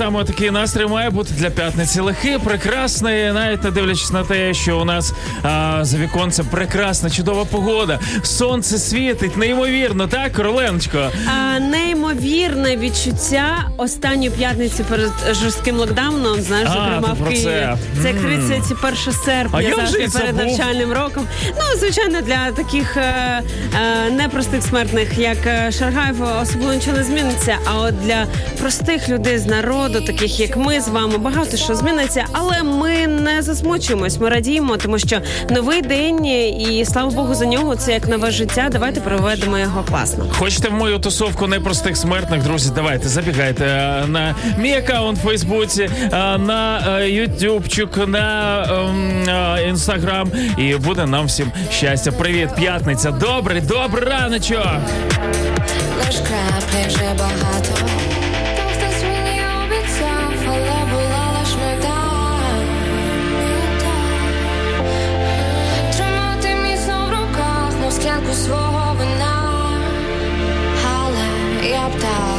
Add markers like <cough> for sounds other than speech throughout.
саме такий настрій має бути для п'ятниці. Легкий, прекрасний, навіть не дивлячись на те, що у нас а, за віконцем прекрасна, чудова погода. Сонце світить, неймовірно, так, Короленочко? А, неймовірне відчуття останньої п'ятниці перед жорстким локдауном. Знаєш, А, зокрема в Києві. це. Це як Мгм. 31 А серпня, я завжди перед забув. навчальним роком. Ну, звичайно, для таких е, е, непростих смертних, як е, Шаргаєв, особливо нічого не зміниться. А от для простих людей з народу, таких як ми з вами, багато що зміниться, але ми не засмучуємось. Ми радіємо, тому що новий день, і слава Богу, за нього це як нове життя. Давайте проведемо його класно. Хочете в мою тусовку непростих смертних, друзі? Давайте забігайте е, на мій аккаунт в Фейсбуці, е, на е, Ютубчик, на ем, інстаграм. І буде нам всім щастя. Привіт, п'ятниця. Добрий, добрий раночок. Лиш краплі вже багато. Мов склянку свого вина. Але я б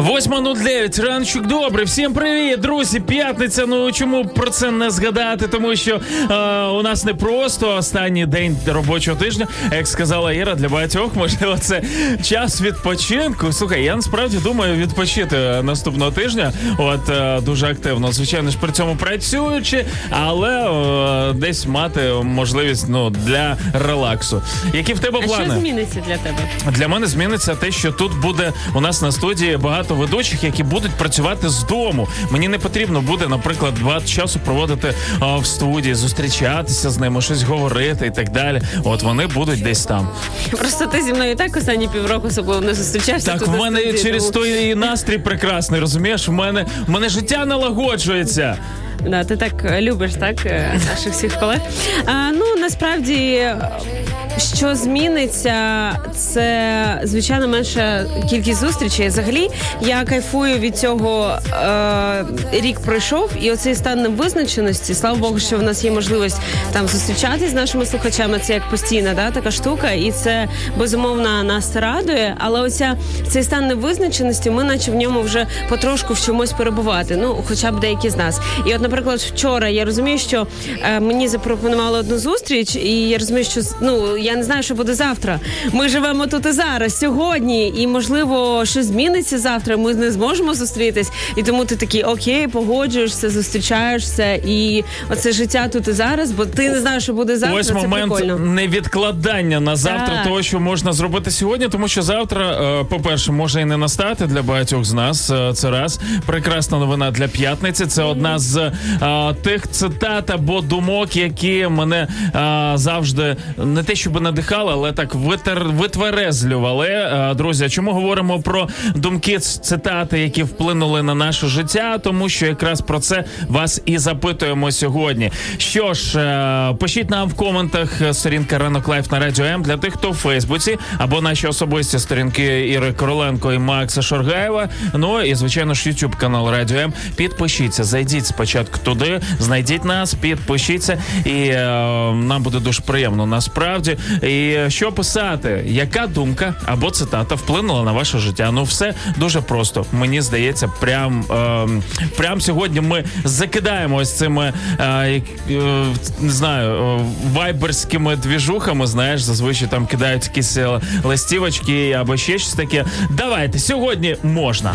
8.09, ранчук добрий. Всім привіт, друзі. П'ятниця. Ну чому про це не згадати? Тому що е, у нас не просто останній день робочого тижня. Як сказала Іра, для багатьох можливо це час відпочинку. Слухай, я насправді думаю відпочити наступного тижня. От е, дуже активно. Звичайно ж при цьому працюючи, але е, десь мати можливість ну для релаксу. Які в тебе А плани? що зміниться для тебе? Для мене зміниться те, що тут буде у нас на студії багато ведучих, які будуть працювати з дому. Мені не потрібно буде, наприклад, багато часу проводити а, в студії, зустрічатися з ними, щось говорити і так далі. От вони будуть десь там. Просто ти зі мною так останні півроку особливо не зустрічався. Так, в мене студії, через тому- той настрій прекрасний, розумієш? В мене в мене життя налагоджується. Да, ти так е, любиш, так, е, наших всіх колег. А, ну насправді, що зміниться, це звичайно менша кількість зустрічей. Взагалі, я кайфую від цього. Е, рік пройшов, і оцей стан невизначеності. Слава Богу, що в нас є можливість там зустрічатись з нашими слухачами. Це як постійна да, така штука, і це безумовно нас радує. Але оця цей стан невизначеності, ми наче в ньому вже потрошку вчимось перебувати. Ну, хоча б деякі з нас. І от, наприклад, вчора я розумію, що е, мені запропонували одну зустріч, і я розумію, що ну я не знаю, що буде завтра. Ми живемо тут і зараз, сьогодні, і можливо, щось зміниться завтра. Ми не зможемо зустрітись. І тому ти такий окей, погоджуєшся, зустрічаєшся, і оце життя тут і зараз, бо ти не знаєш, що буде завтра. Ось це момент прикольно. невідкладання на завтра Так. того, що можна зробити сьогодні, тому що завтра, е, по-перше, може і не настати для багатьох з нас. е, Це раз прекрасна новина для п'ятниці. Це одна з е, тих цитат або думок, які мене е, завжди не те, щоб надихали, але так витер, витверезлювали. Е, Друзі, чому говоримо про думки, цитати, які вплинули на наше життя? Тому що якраз про це вас і запитуємо сьогодні. Що ж, е, пишіть нам в коментах е, сторінка Ранок Live на Радіо М для тих, хто в Фейсбуці, або наші особисті сторінки Іри Короленко і Макса Шаргаєва. Ну і звичайно ж YouTube канал Радіо М. Підпишіться, зайдіть спочатку туди, знайдіть нас, підпишіться, і е, нам буде дуже приємно насправді. І що писати, яка думка або цитата вплинула на ваше життя? Ну, все дуже просто. Мені здається, прям, е, прям сьогодні ми закидаємо ось цими е, е, не знаю, е, вайберськими двіжухами. Знаєш, зазвичай там кидають якісь е, листівочки або ще щось таке. Давайте сьогодні можна.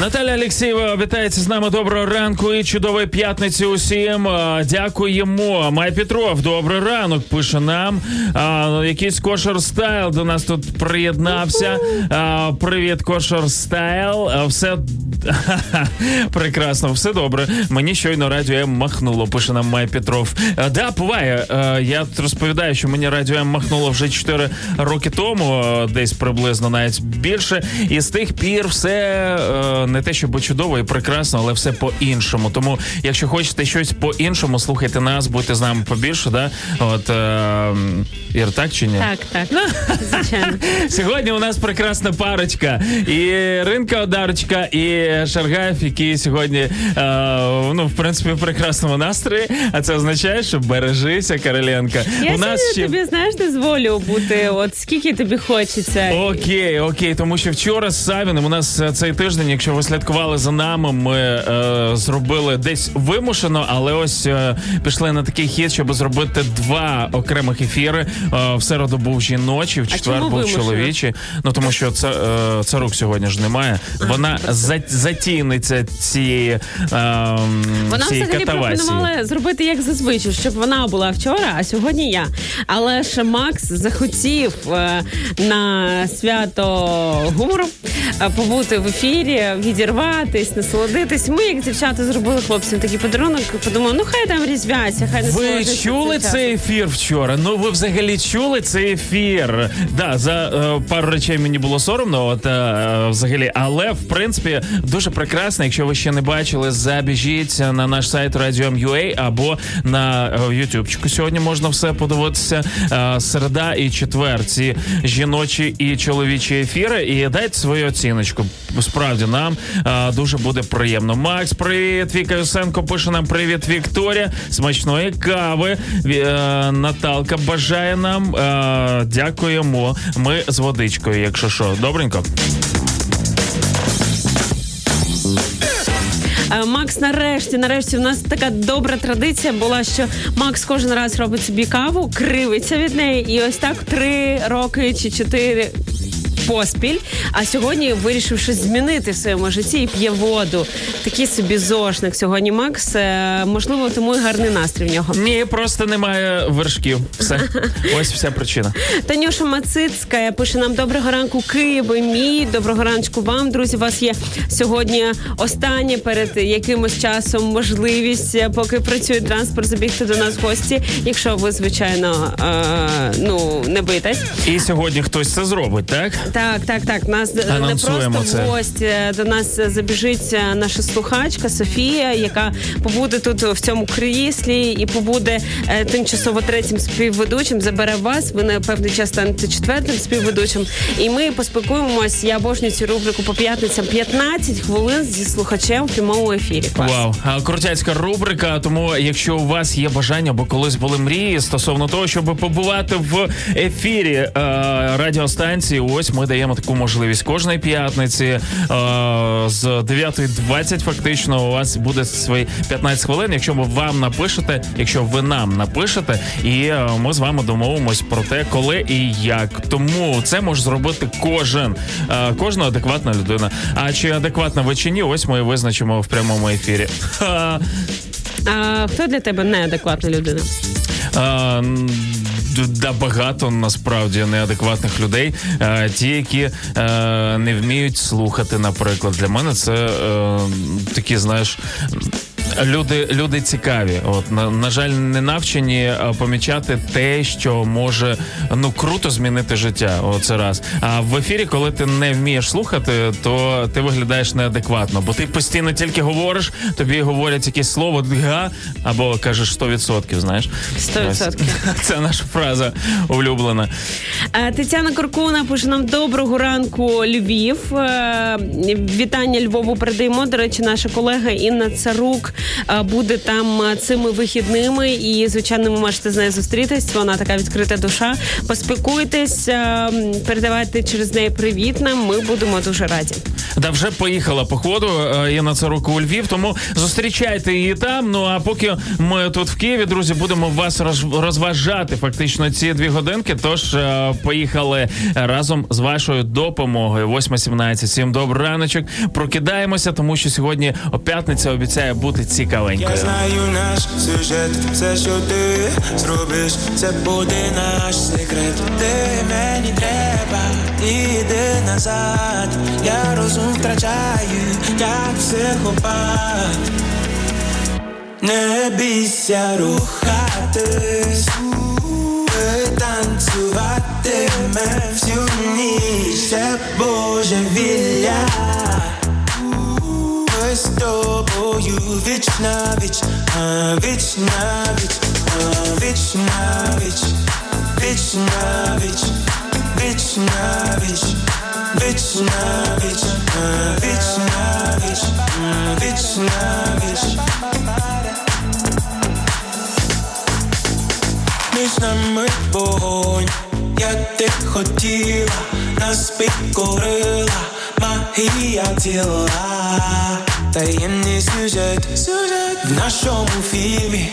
Наталя Алексєєва вітається з нами. Доброго ранку і чудової п'ятниці усім. Дякуємо. Май Петров, добрий ранок. Пише нам. А, якийсь кошер стайл до нас тут приєднався. А, привіт, кошер стайл. Все <laughs> прекрасно, все добре. Мені щойно радіо М махнуло. Пише нам Май Петров. А, да, буває. А, я розповідаю, що мені радіо М махнуло вже 4 роки тому, десь приблизно навіть більше. І з тих пір все не те, щоб чудово і прекрасно, але все по-іншому. Тому, якщо хочете щось по-іншому, слухайте нас, будьте з нами побільше. Да? От е, Ір, так чи ні? Так, так, звичайно. <laughs> Сьогодні у нас прекрасна парочка. І Ринка Одарочка, і Шаргаєв, які сьогодні, е, ну, в принципі, в прекрасному настрої. А це означає, що бережися, Короленка. Я у нас сьогодні тобі знаєш дозволю бути, от скільки тобі хочеться. Окей, окей, тому що вчора з Савіним у нас е, цей тиждень, якщо ви слідкували за нами, ми е, зробили десь вимушено, але ось е, пішли на такий хід, щоб зробити два окремих ефіри. Е, в середу був жіночий, в четвер був вимушено? чоловічий. Ну тому що це е, царук сьогодні ж немає. Вона за, затійниця цієї, е, Вона цієї взагалі катавасії. пропонувала зробити як зазвичай, щоб вона була вчора, а сьогодні я. Але ж Макс захотів е, на свято гумору е, побути в ефірі, відірватись, насолодитись. Ми, як дівчата, зробили хлопцям такий подарунок. Подумали, ну хай там різвяться, хай не Ви чули цей ефір вчора? Ну ви взагалі чули цей ефір? Да, за е, пару речей мені було соромно, от е, взагалі, але в принципі дуже прекрасно. Якщо ви ще не бачили, забіжіть на наш сайт Radio.ua або на е, Ютубчику. Сьогодні можна все подивитися. Е, середа і четвер. Ці жіночі і чоловічі ефіри. І дайте свою оціночку. Справді нам дуже буде приємно. Макс, привіт, Віка Юсенко пише нам привіт, Вікторія. Смачної кави. Е, Наталка бажає нам. Е, дякуємо. Ми з водичкою, якщо що. Добренько. Е, Макс, нарешті, нарешті, в нас така добра традиція була, що Макс кожен раз робить собі каву, кривиться від неї, і ось так три роки чи чотири. Поспіль, а сьогодні вирішив щось змінити в своєму житті і п'є воду. Такий собі зошник сьогодні. Макс, Е, можливо, тому і гарний настрій в нього. Ні, просто немає вершків. Все. <laughs> Ось вся причина. Танюша Мацицька пише нам доброго ранку, Київ і мій. Доброго ранку вам, друзі. У вас є сьогодні останнє перед якимось часом можливість, е, поки працює транспорт, забігти до нас в гості. Якщо ви, звичайно, е, ну не боїтесь. І сьогодні хтось це зробить, так? Так, так, так. Нас не просто це. в гості е, до нас забіжить е, наша слухачка Софія, яка побуде тут в цьому кріслі і побуде е, тимчасово третім співведучим. Забере вас. Ви на певний час станете четвертим співведучим. І ми поспілкуємось. Я обожнюю цю рубрику по п'ятницям 15 хвилин зі слухачем в прямому ефірі. Клас. Вау, крутяцька рубрика. Тому, якщо у вас є бажання, або колись були мрії стосовно того, щоб побувати в ефірі е, радіостанції, ось ми даємо таку можливість кожної п'ятниці е, з 9.20 фактично у вас буде свої 15 хвилин. Якщо ви вам напишете, якщо ви нам напишете, і е, ми з вами домовимось про те, коли і як. Тому це може зробити кожен, е, кожна адекватна людина. А чи адекватна ви чи ні, ось ми і визначимо в прямому ефірі. А хто для тебе неадекватна людина? Д- Да багато насправді неадекватних людей. Е, ті, які е, не вміють слухати, наприклад. Для мене це е, такі, знаєш. Люди, люди цікаві. От на, на жаль, не навчені е, помічати те, що може ну круто змінити життя. Оце раз. А в ефірі, коли ти не вмієш слухати, то ти виглядаєш неадекватно, бо ти постійно тільки говориш, тобі говорять якесь слово га або кажеш 100%, знаєш. 100%. <laughs> Це наша фраза улюблена. Е, Тетяна Коркуна пише нам доброго ранку, Львів. Е, Вітання Львову передаємо. До речі, наша колега Інна Царук буде там цими вихідними. І звичайно, ви можете з нею зустрітись. Вона така відкрита душа. Поспілкуйтесь, передавайте через неї привіт нам. Ми будемо дуже раді. Да вже поїхала по ходу е, Інна Царук у Львів, тому зустрічайте її там. Ну а поки ми тут в Києві, друзі, будемо вас роз- розважати фактично ці дві годинки. Тож е, поїхали разом з вашою допомогою. 8.17. Всім добрий раночок. Прокидаємося, тому що сьогодні п'ятниця обіцяє бути цікавенькою. Я знаю наш сюжет, все, що ти зробиш, це буде наш секрет. Ти мені треба, іди назад. Я розум втрачаю, як психопат. Не бійся рухатись, танцюватиме всю ніч, це божевілля. Ми з тобою віч на віч, а віч на віч, а віч на віч, віч на віч, віч на як ти хотіла, нас підкорила магія тіла, таємний сюжет, сюжет в нашому фільмі,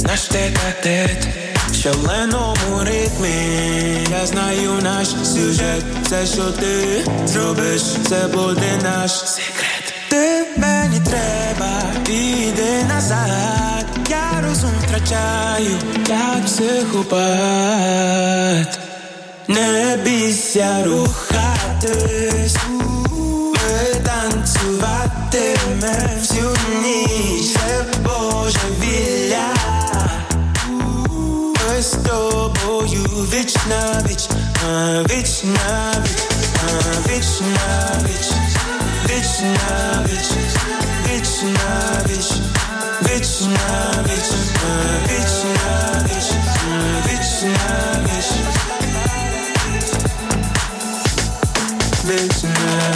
наш тет-а-тет в шаленому ритмі. Я знаю наш сюжет, все, що ти зробиш, це буде наш секрет. Ти мені треба, іди назад. Я розум втрачаю, як психопат. Не бійся рухатись, ми танцюватиме всю ніч, це божевілля. Ми з тобою віч на віч, а віч на віч, а віч на віч, віч на віч, віч на віч, віч на віч, а віч на віч, а віч на віч. business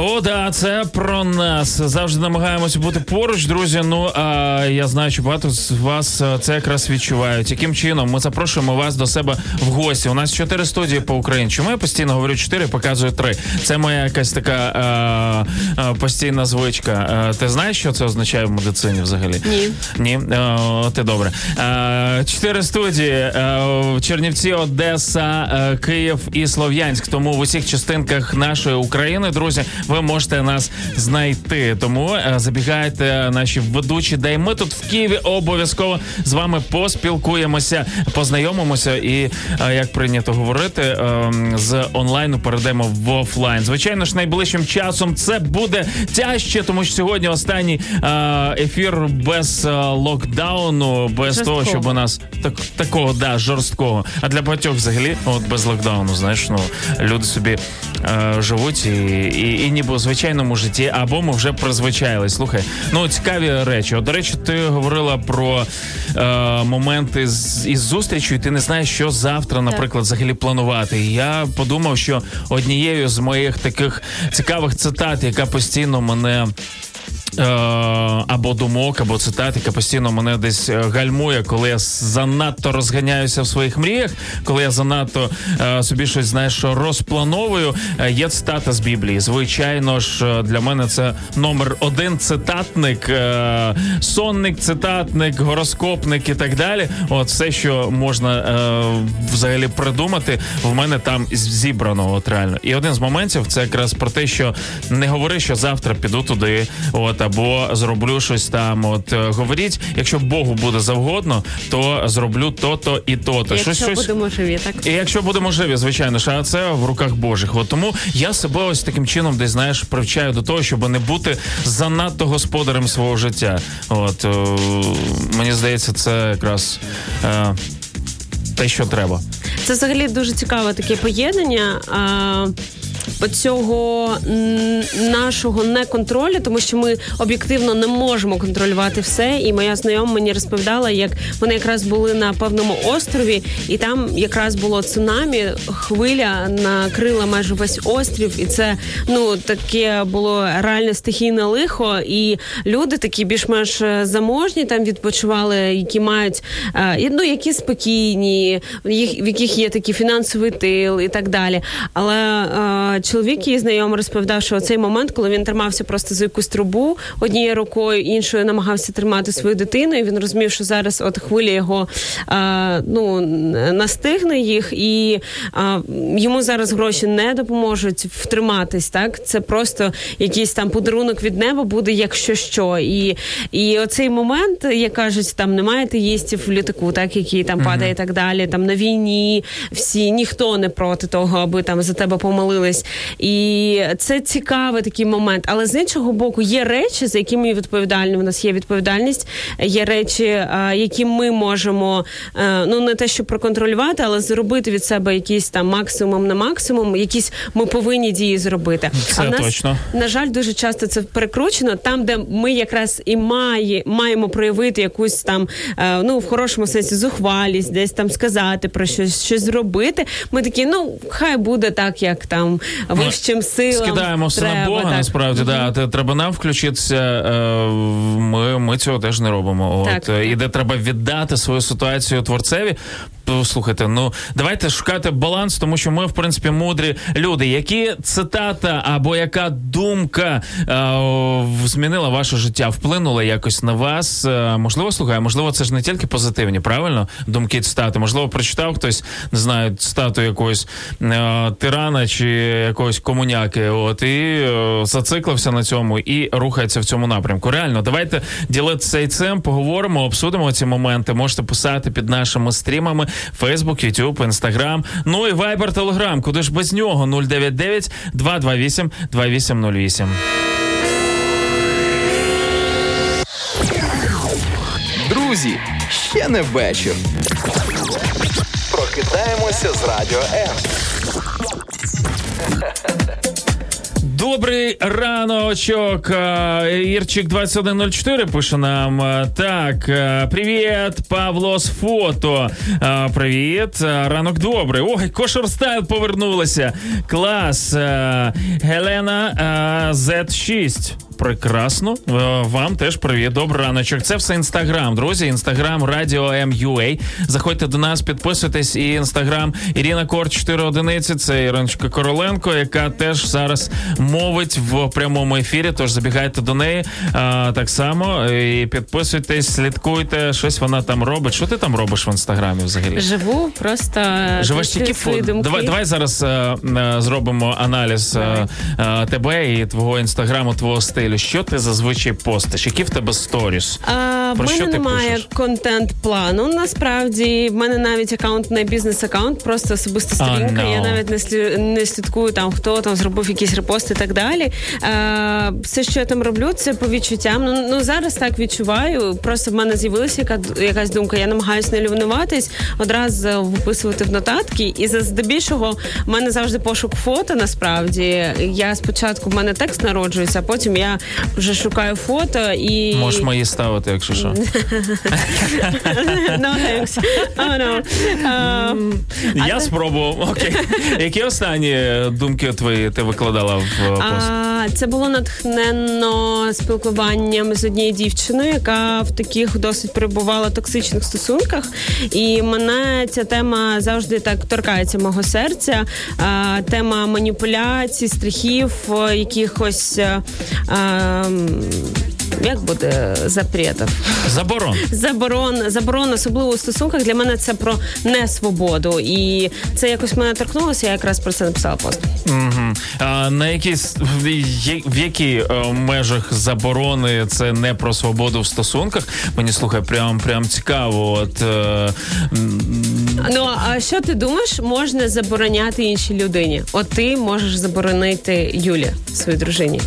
О, да, це про нас. Завжди намагаємося бути поруч, друзі. Ну а я знаю, що багато з вас е, це якраз відчувають. Яким чином ми запрошуємо вас до себе в гості? У нас чотири студії по Україні. Чому я постійно говорю чотири, показую три. Це моя якась така е, е, постійна звичка. Е, ти знаєш, що це означає в медицині взагалі? Ні. Ні, Е, ти добре. Е, Чотири студії: е, Чернівці, Одеса, Київ і Слов'янськ. Тому в усіх частинках нашої України, друзі, ви можете нас знайти. Тому е, забігайте наші ведучі, де й ми тут в Києві обов'язково з вами поспілкуємося, познайомимося і, е, як прийнято говорити, е, з онлайну перейдемо в офлайн. Звичайно ж, найближчим часом це буде тяжче, тому що сьогодні останній е, ефір без е, локдауну, без Жорсткого. того, щоб у нас так такого да жорсткого. А для багатьох взагалі, от без локдауну, знаєш, ну люди собі е, живуть і, і, і ніби у звичайному житті, або ми вже призвичаїлись. Слухай, ну цікаві речі. От, до речі, ти говорила про е, моменти з із зустрічю, і ти не знаєш, що завтра, наприклад, взагалі планувати. І я подумав, що однією з моїх таких цікавих цитат, яка постійно мене. Е, або думок, або цитат, яка постійно мене десь е, гальмує, коли я занадто розганяюся в своїх мріях, коли я занадто е, собі щось знаєш, розплановую. Є цитата з Біблії. Звичайно ж, для мене це номер один цитатник, сонник, цитатник, гороскопник і так далі. От все, що можна взагалі придумати, в мене там зібрано. От реально. І один з моментів це якраз про те, що не говори, що завтра піду туди, от або зроблю щось там. От е, говоріть, якщо Богу буде завгодно, то зроблю то-то і то-то. Якщо щось, будемо живі, так І якщо будемо живі, звичайно а це в руках Божих. От тому я себе ось таким чином, десь знаєш, привчаю до того, щоб не бути занадто господарем свого життя. От е, мені здається, це якраз е, те, що треба. Це взагалі дуже цікаве таке поєднання. А... Оцього м, нашого неконтролю, тому що ми об'єктивно не можемо контролювати все. І моя знайома мені розповідала, як вони якраз були на певному острові, і там якраз було цунамі, хвиля накрила майже весь острів, і це ну таке було реальне стихійне лихо. І люди такі більш-менш заможні там відпочивали, які мають е, ну які спокійні, їх в яких є такий фінансовий тил і так далі. Але е, чоловік її знайомий розповідав, що цей момент, коли він тримався просто за якусь трубу однією рукою, іншою намагався тримати свою дитину, і він розумів, що зараз от хвиля його ну настигне їх, і йому зараз гроші не допоможуть втриматись. Так, це просто якийсь там подарунок від неба буде, якщо що. І, і оцей момент, як кажуть, там немає теїстів в літаку, так який там падає і так далі. Там на війні всі ніхто не проти того, аби там за тебе помолились. І це цікавий такий момент. Але з іншого боку, є речі, за які ми відповідальні. У нас є відповідальність, є речі, е, які ми можемо е, ну не те, щоб проконтролювати, але зробити від себе якийсь там максимум на максимум, якісь ми повинні дії зробити. Це а нас, точно. на жаль, дуже часто це перекручено там, де ми якраз і має, маємо проявити якусь там, е, ну в хорошому сенсі зухвалість, десь там сказати про щось, щось зробити. Ми такі, ну хай буде так, як там вищим силам. Скидаємо все треба, на Бога, так. насправді, да. Треба нам включитися. е, Ми, ми цього теж не робимо. От, е, і де треба віддати свою ситуацію творцеві. Слухайте, ну давайте шукати баланс, тому що ми, в принципі, мудрі люди. Які цитата або яка думка е, змінила ваше життя, вплинула якось на вас? Е, можливо, слухай, можливо, це ж не тільки позитивні, правильно? Думки цитати. Можливо, прочитав хтось, не знаю, цитату якогось е, тирана чи якогось комуняки. От і е, зациклився на цьому і рухається в цьому напрямку. Реально, давайте ділитися і цим, поговоримо, обсудимо ці моменти. Можете писати під нашими стрімами Facebook, YouTube, Instagram, ну і Viber, Telegram. Куди ж без нього? 099 228 2808. Друзі, ще не вечір. Прокидаємося з радіо М. Добрий раночок. Е, Ірчик 2104 пише нам. Е, Так, е, привіт, Павло з фото. Привіт. Ранок добрий. Ой, Кошер Стайл повернулася. Клас. Гелена е, Z6. Прекрасно. Е, Вам теж привіт. Добрий раночок. Це все інстаграм, друзі. Інстаграм Радіо МЮА. Заходьте до нас, підписуйтесь. І інстаграм Ірина Кор 4 одиниці. Це Іриночка Короленко, яка теж зараз мовить в прямому ефірі. Тож забігайте до неї а, так само і підписуйтесь, слідкуйте. Щось вона там робить. Що ти там робиш в інстаграмі взагалі? Живу, просто Живеш транслюю тільки свої Давай, давай зараз е, е, зробимо аналіз е, е, тебе і твого інстаграму, твого стилю. Що ти зазвичай постиш? Які в тебе сторіс? А, в що мене ти немає пишеш? контент-плану. Насправді, в мене навіть аккаунт не бізнес-аккаунт, просто особиста сторінка. no. Я навіть не слі... не слідкую там, хто там зробив якісь репости і так далі. А, все, що я там роблю, це по відчуттям. Ну, ну зараз так відчуваю. Просто в мене з'явилася яка, якась думка. Я намагаюся не лінуватись, одразу виписувати в нотатки. І за здебільшого в мене завжди пошук фото. Насправді я спочатку в мене текст народжується, а потім я вже шукаю фото і Можеш мої ставити, якщо що. no <laughs> thanks. Oh, no. <laughs> А, Я спробував. Окей. Які останні думки твої ти викладала в е, пост? Це було натхненно спілкуванням з однією дівчиною, яка в таких досить перебувала токсичних стосунках. І мене ця тема завжди так торкається мого серця. Тема маніпуляцій, страхів, якихось. Е, як буде запретів? Заборон. заборон, заборон, особливо у стосунках для мене це про несвободу. І це якось мене торкнулося. Я якраз про це написала пост. Угу. А на якісь в, є- в які е, межах заборони це не про свободу в стосунках? Мені слухай, прям прям цікаво. От е, Ну а що ти думаєш, можна забороняти іншій людині? От ти можеш заборонити Юлі, своїй дружині.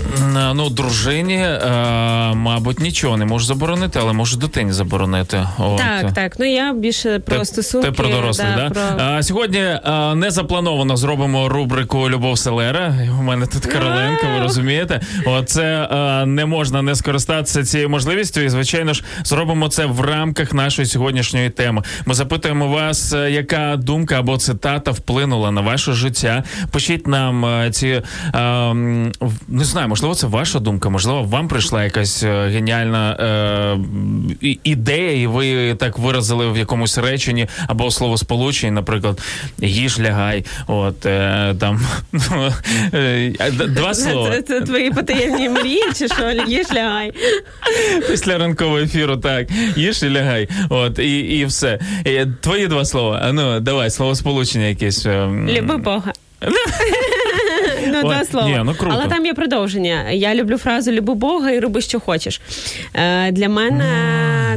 Ну, дружині, е, мабуть, нічого не можу заборонити, але можу дитині заборонити. От. Так, так. Ну я більше про Ти- стосунки. Ти про дорослих, да? Про... А, сьогодні а, не заплановано зробимо рубрику Любов Селера. У мене тут Короленко, ви розумієте? Оце а, не можна не скористатися цією можливістю. І звичайно ж зробимо це в рамках нашої сьогоднішньої теми. Ми запитуємо вас, е, яка думка або цитата вплинула на ваше життя. Пишіть нам е, ці не знаю, можливо, це ваша думка, можливо, вам прийшла якась е, геніальна е, ідея, і ви так виразили в якомусь реченні або словосполученні, наприклад, їж лягай. От е, там <laughs> е, два слова. Це, це твої потаємні мрії, чи що їж лягай. Після ранкового ефіру, так. Їж і лягай. От, і, і все. І, твої два слова. А ну, давай, словосполучення якесь. ем, Люби Бога. <laughs> Ну, два слова. ні, ну, круто. Але там є продовження. Я люблю фразу люби Бога і роби, що хочеш. Е, для мене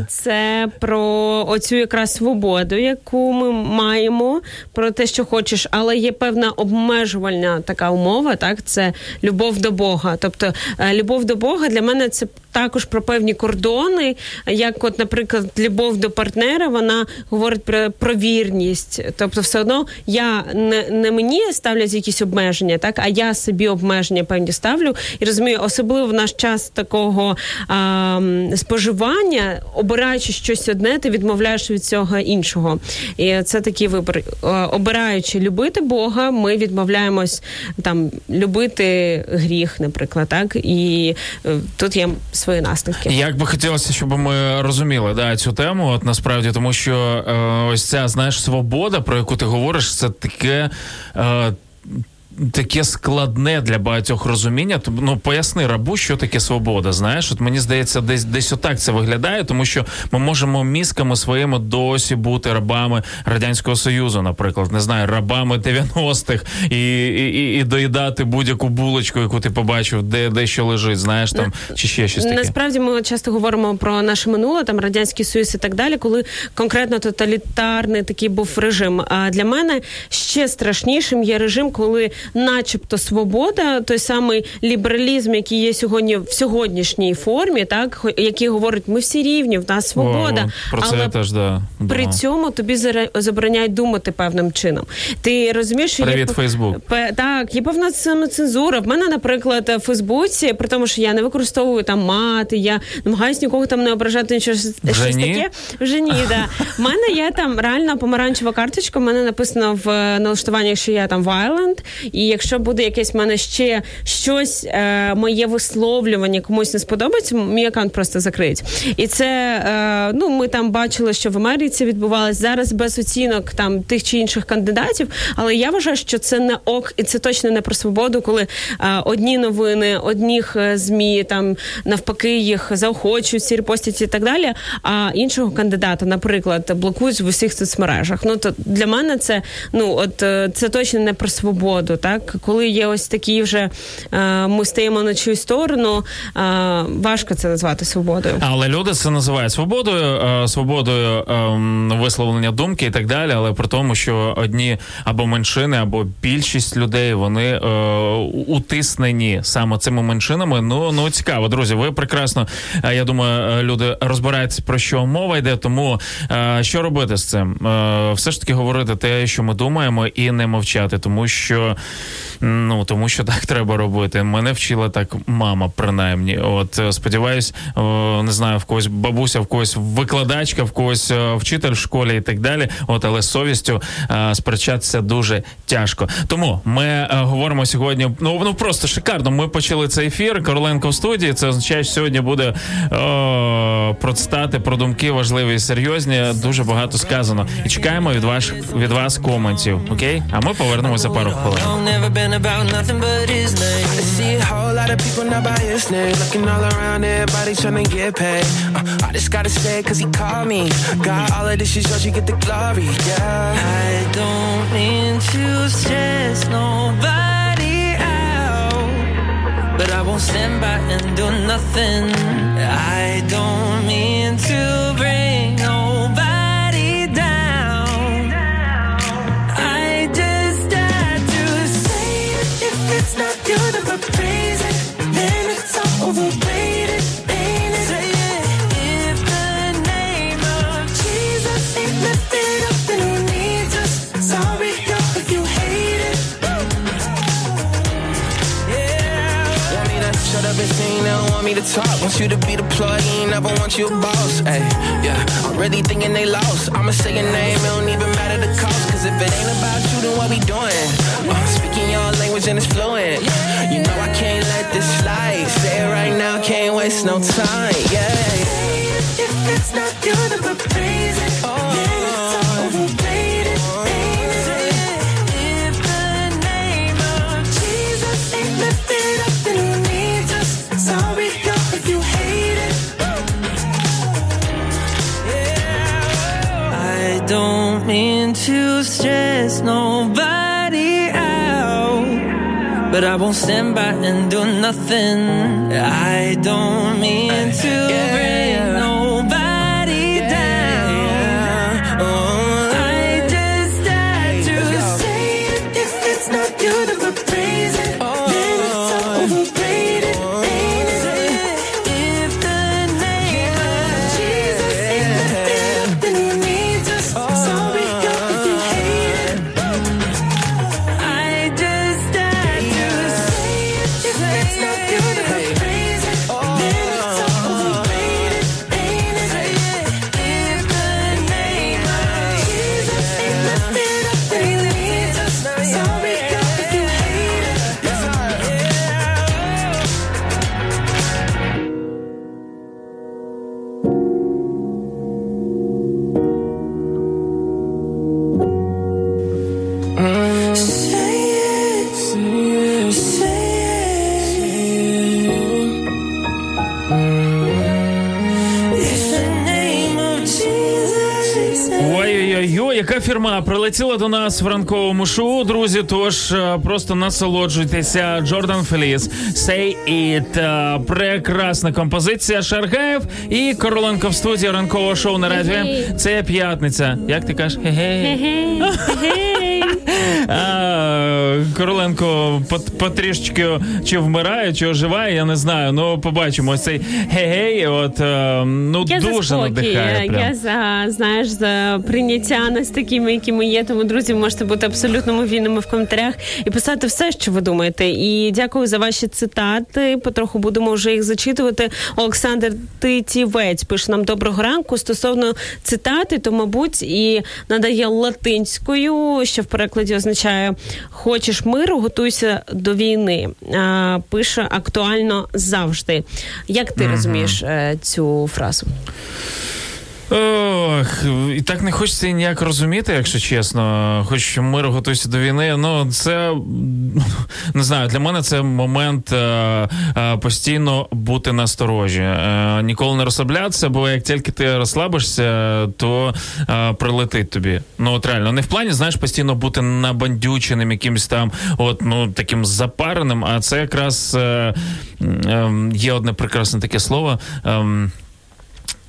це про оцю якраз свободу, яку ми маємо, про те, що хочеш, але є певна обмежувальна така умова. Так, це любов до Бога. Тобто, е, любов до Бога для мене це також про певні кордони. Як, от, наприклад, любов до партнера, вона говорить про, про вірність. Тобто, все одно я не, не мені ставлять якісь обмеження, так а я собі обмеження певні ставлю і розумію, особливо в наш час такого а, споживання, обираючи щось одне, ти відмовляєш від цього іншого. І це такий вибір. Е, Обираючи любити Бога, ми відмовляємось там любити гріх, наприклад, так і е, тут є свої наслідки. Як би хотілося, щоб ми розуміли да, цю тему, от насправді, тому що е, ось ця знаєш свобода, про яку ти говориш, це таке. Е, Таке складне для багатьох розуміння. Тобто, ну поясни рабу, що таке свобода. Знаєш, от мені здається, десь десь отак це виглядає, тому що ми можемо мізками своїми досі бути рабами радянського союзу, наприклад, не знаю, рабами 90-х і, і, і, і доїдати будь-яку булочку, яку ти побачив, де, де що лежить, знаєш там, чи ще щось таке. Насправді ми часто говоримо про наше минуле, там радянський союз і так далі, коли конкретно тоталітарний такий був режим. А для мене ще страшнішим є режим, коли начебто, свобода, той самий лібералізм, який є сьогодні в сьогоднішній формі, так який говорить, ми всі рівні, в нас свобода, О, про це але теж да. при цьому тобі забороняють думати певним чином. Ти розумієш, що Привіт, є, Фейсбук. Так, є певна самоцензура. В мене, наприклад, в Фейсбуці, при тому, що я не використовую там мати, я намагаюся нікого там не ображати, нічого щось Вже ні? таке. Вже ні, да. <laughs> В мене є там реально помаранчева карточка. в мене написано в е, налаштуваннях, що я там violent, і якщо буде якесь в мене ще щось, е, моє висловлювання комусь не сподобається, мій аккаунт просто закриють. І це е, ну ми там бачили, що в Америці відбувалось зараз без оцінок там тих чи інших кандидатів. Але я вважаю, що це не ок, і це точно не про свободу, коли е, одні новини, одніх е, змі там навпаки їх заохочують, всі репостять і так далі. А іншого кандидата, наприклад, блокують в усіх соцмережах. Ну то для мене це ну от е, це точно не про свободу. Так, коли є ось такі вже е, ми стаємо на чию сторону, е, важко це назвати свободою. Але люди це називають свободою, е, свободою ем, висловлення думки і так далі. Але при тому, що одні або меншини, або більшість людей вони утиснені саме цими меншинами. Ну ну цікаво, друзі. Ви прекрасно, я думаю, люди розбираються про що мова йде. Тому що робити з цим? Все ж таки говорити те, що ми думаємо, і не мовчати, тому що ну тому що так <laughs> треба робити. Мене вчила так мама, принаймні. От е, сподіваюсь, е, не знаю, в когось бабуся, в когось викладачка, в когось е, вчитель в школі і так далі. От, але з совістю сперечатися дуже тяжко. Тому ми говоримо сьогодні. Ну ну просто шикарно. Ми почали цей ефір. Короленко в студії. Це означає, що сьогодні буде о, процитати про думки важливі і серйозні. Дуже багато сказано. І чекаємо від вас від вас коментів. Окей? А ми повернемося пару хвилин. Never been about nothing but his name. I see a whole lot of people not by his name. Looking all around, everybody trying to get paid. Uh, I just gotta stay cause he called me. Got all of this shit, so you get the glory, yeah. I don't mean to stress nobody out. But I won't stand by and do nothing. I don't mean to bring me to talk. Want you to be the plug-in, never want you a boss. Ay, yeah, I'm really thinking they lost. I'ma say your name, it don't even matter the cost. Cause if it ain't about you, then what we doing? Uh, speaking your language and it's fluent. You know I can't let this slide. Say it right now, can't waste no time. Yeah. If it's not you, then we're praising. Don't mean to stress nobody out, but I won't stand by and do nothing. I don't mean to bring nobody Фірма прилетіла до нас в ранковому шоу, друзі. Тож е, просто насолоджуйтеся. Джордан Феліс, Say It. Е, Прекрасна композиція Шаргаєв і Короленко в студії ранкового шоу на радіо. Це п'ятниця. Як ти кажеш? Ге-гей. Короленко пот- потрішечки чи вмирає, чи оживає, я не знаю. Ну, побачимо. Ось цей гей-гей, от е, ну Я дуже за надихає. Прям. я за знаєш за прийняття нас такими, які ми є. Тому друзі, можете бути абсолютно вільними в коментарях і писати все, що ви думаєте. І дякую за ваші цитати. Потроху будемо вже їх зачитувати. Олександр Титівець пише нам доброго ранку стосовно цитати, то мабуть і надає латинською, що в перекладі означає хочеш миру, готуйся до війни. А, пише актуально завжди. Як ти розумієш е, цю фразу? Ох, і так не хочеться ніяк розуміти, якщо чесно. Хоч мир готуйся до війни. Ну, це не знаю, для мене це момент е, е, постійно бути насторожі. Е, ніколи не розслаблятися, бо як тільки ти розслабишся, то е, прилетить тобі. Ну от реально, не в плані, знаєш, постійно бути набандюченим, якимось там, от ну таким запареним, а це якраз е, е, є одне прекрасне таке слово.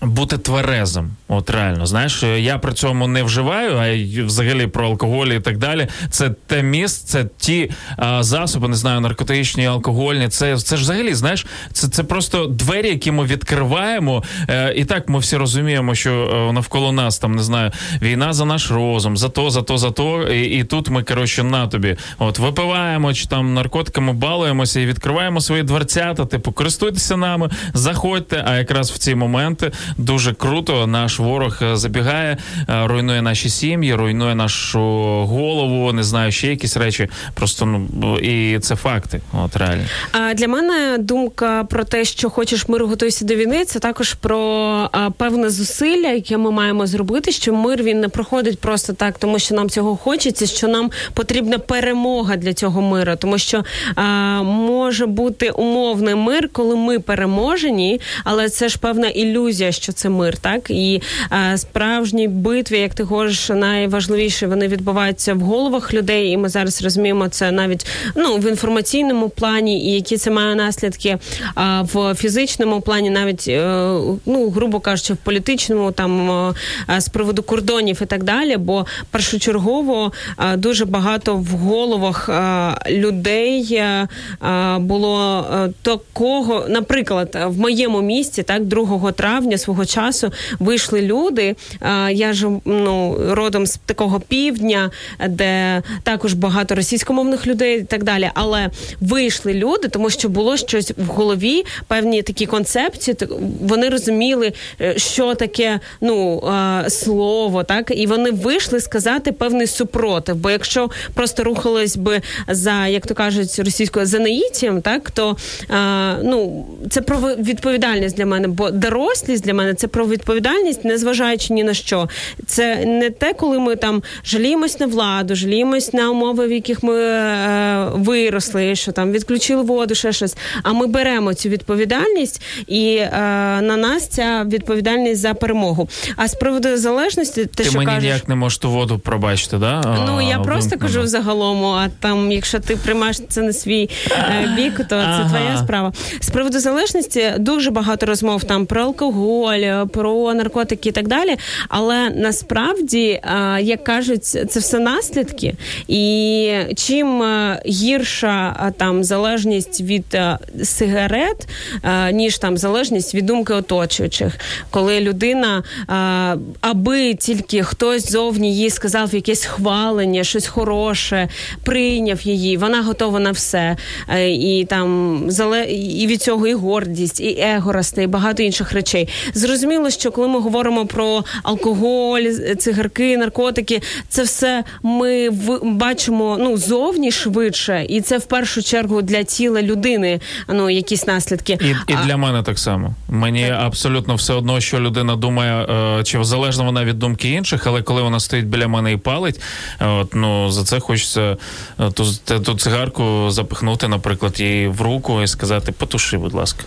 Бути тверезим, от реально, знаєш, я при цьому не вживаю, а й взагалі про алкоголь і так далі. Це те місце, це ті а, засоби, не знаю, наркотичні, алкогольні. Це це ж взагалі, знаєш, це це просто двері, які ми відкриваємо. Е, і так ми всі розуміємо, що е, навколо нас там не знаю, війна за наш розум, за то, за то, за то. І, і тут ми коротше на тобі. От випиваємо чи там наркотиками балуємося і відкриваємо свої дверцята. Типу, користуйтеся нами, заходьте. А якраз в ці моменти дуже круто. Наш ворог е, забігає, е, руйнує наші сім'ї, руйнує нашу голову, не знаю, ще якісь речі. Просто ну і це факти. От реально. А для мене думка про те, що хочеш миру, готуйся до війни, це також про певне зусилля, яке ми маємо зробити. Що мир він не проходить просто так, тому що нам цього хочеться. Що нам потрібна перемога для цього миру, тому що а, може бути умовний мир, коли ми переможені, але це ж певна ілюзія, що це мир, так і а, справжні битви, як ти говориш, найважливіше вони відбуваються в головах людей, і ми зараз розуміємо це навіть ну в інформаційному плані, і які це має наслідки а, в фізичному плані, навіть е, ну грубо кажучи, в політичному там е, з приводу кордонів і так далі. Бо першочергово е, дуже багато в головах е, людей е, е, було е, такого, наприклад, в моєму місті, так 2 травня свого часу вийшли люди. Я ж ну родом з такого півдня, де також багато російськомовних людей і так далі. Але вийшли люди, тому що було щось в голові, певні такі концепції. Вони розуміли, е, що таке ну слово, так і вони вийшли сказати певний супротив. Бо якщо просто рухались би за, як то кажуть, російською за так то ну це про відповідальність для мене, бо дорослість для мене це про відповідальність, незважаючи ні на що. Це не те, коли ми там жаліємось на владу, жаліємось на умови, в яких ми е, виросли, що там відключили воду, ще щось. А ми беремо цю відповідальність, і е, на нас ця відповідальність за перемогу. А з приводу залежності, те, Ти що мені кажеш, ніяк не можеш ту воду пробачити, да? Ну я А, просто вимкнено. кажу загалом, а там, якщо ти приймаєш це на свій е, бік, то це Ага. твоя справа. З приводу залежності дуже багато розмов там про алкоголь, про наркотики і так далі. Але насправді, е, як кажуть, це все наслідки. І чим е, гірша е, там залежність від е, сигарет, е, ніж там залежність від думки оточуючих, коли людина, е, аби тільки хтось зовні їй сказав якесь хвалення, щось хороше, прийняв її, вона готова на все. Е, І там і від цього і гордість, і его росте, і багато інших речей. Зрозуміло, що коли ми говоримо про алкоголь, цигарки, наркотики, це все ми в бачимо ну зовні швидше, і це в першу чергу для тіла людини. Ну якісь наслідки. І, і А- для мене так само. Мені абсолютно все одно, що людина думає, е, чи залежно вона від думки інших, але коли вона стоїть біля мене і палить, е, от, ну за це хочеться е, ту, ту цигарку запихнути, наприклад, їй в руку і сказати: потуши, будь ласка.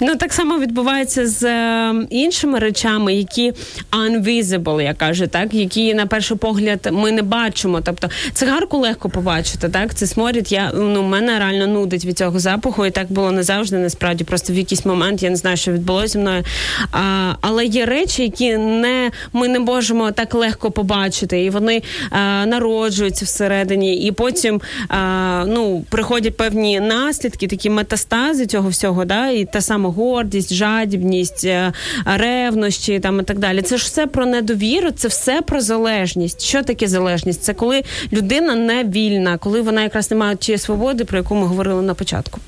Ну так само відбувається з е, іншими речами, які unvisible, я кажу, так які на перший погляд ми не бачимо. Тобто цигарку легко побачити, так це сморід. Я ну мене реально нудить від цього запаху, і так було не завжди. Насправді, просто в якийсь момент я не знаю, що відбулося зі мною. А, Але є речі, які не ми не можемо так легко побачити, і вони а, народжуються всередині, і потім а, ну приходять певні наслідки, такі метастази цього всього, да, і та сама гордість, жадібність, е, ревнощі там і так далі. Це ж все про недовіру, це все про залежність. Що таке залежність? Це коли людина не вільна, коли вона якраз не має тієї свободи, про яку ми говорили на початку.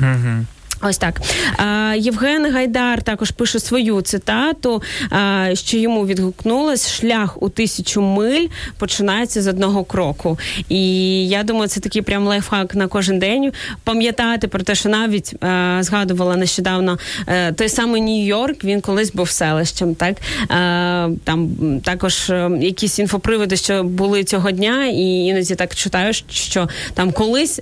Угу. Ось так Євген Гайдар також пише свою цитату, що йому відгукнулось шлях у тисячу миль починається з одного кроку. І я думаю, це такий прям лайфхак на кожен день. Пам'ятати про те, що навіть згадувала нещодавно е, той самий Нью-Йорк, він колись був селищем. Так там також е, якісь інфоприводи, що були цього дня, і іноді так читаєш, що там колись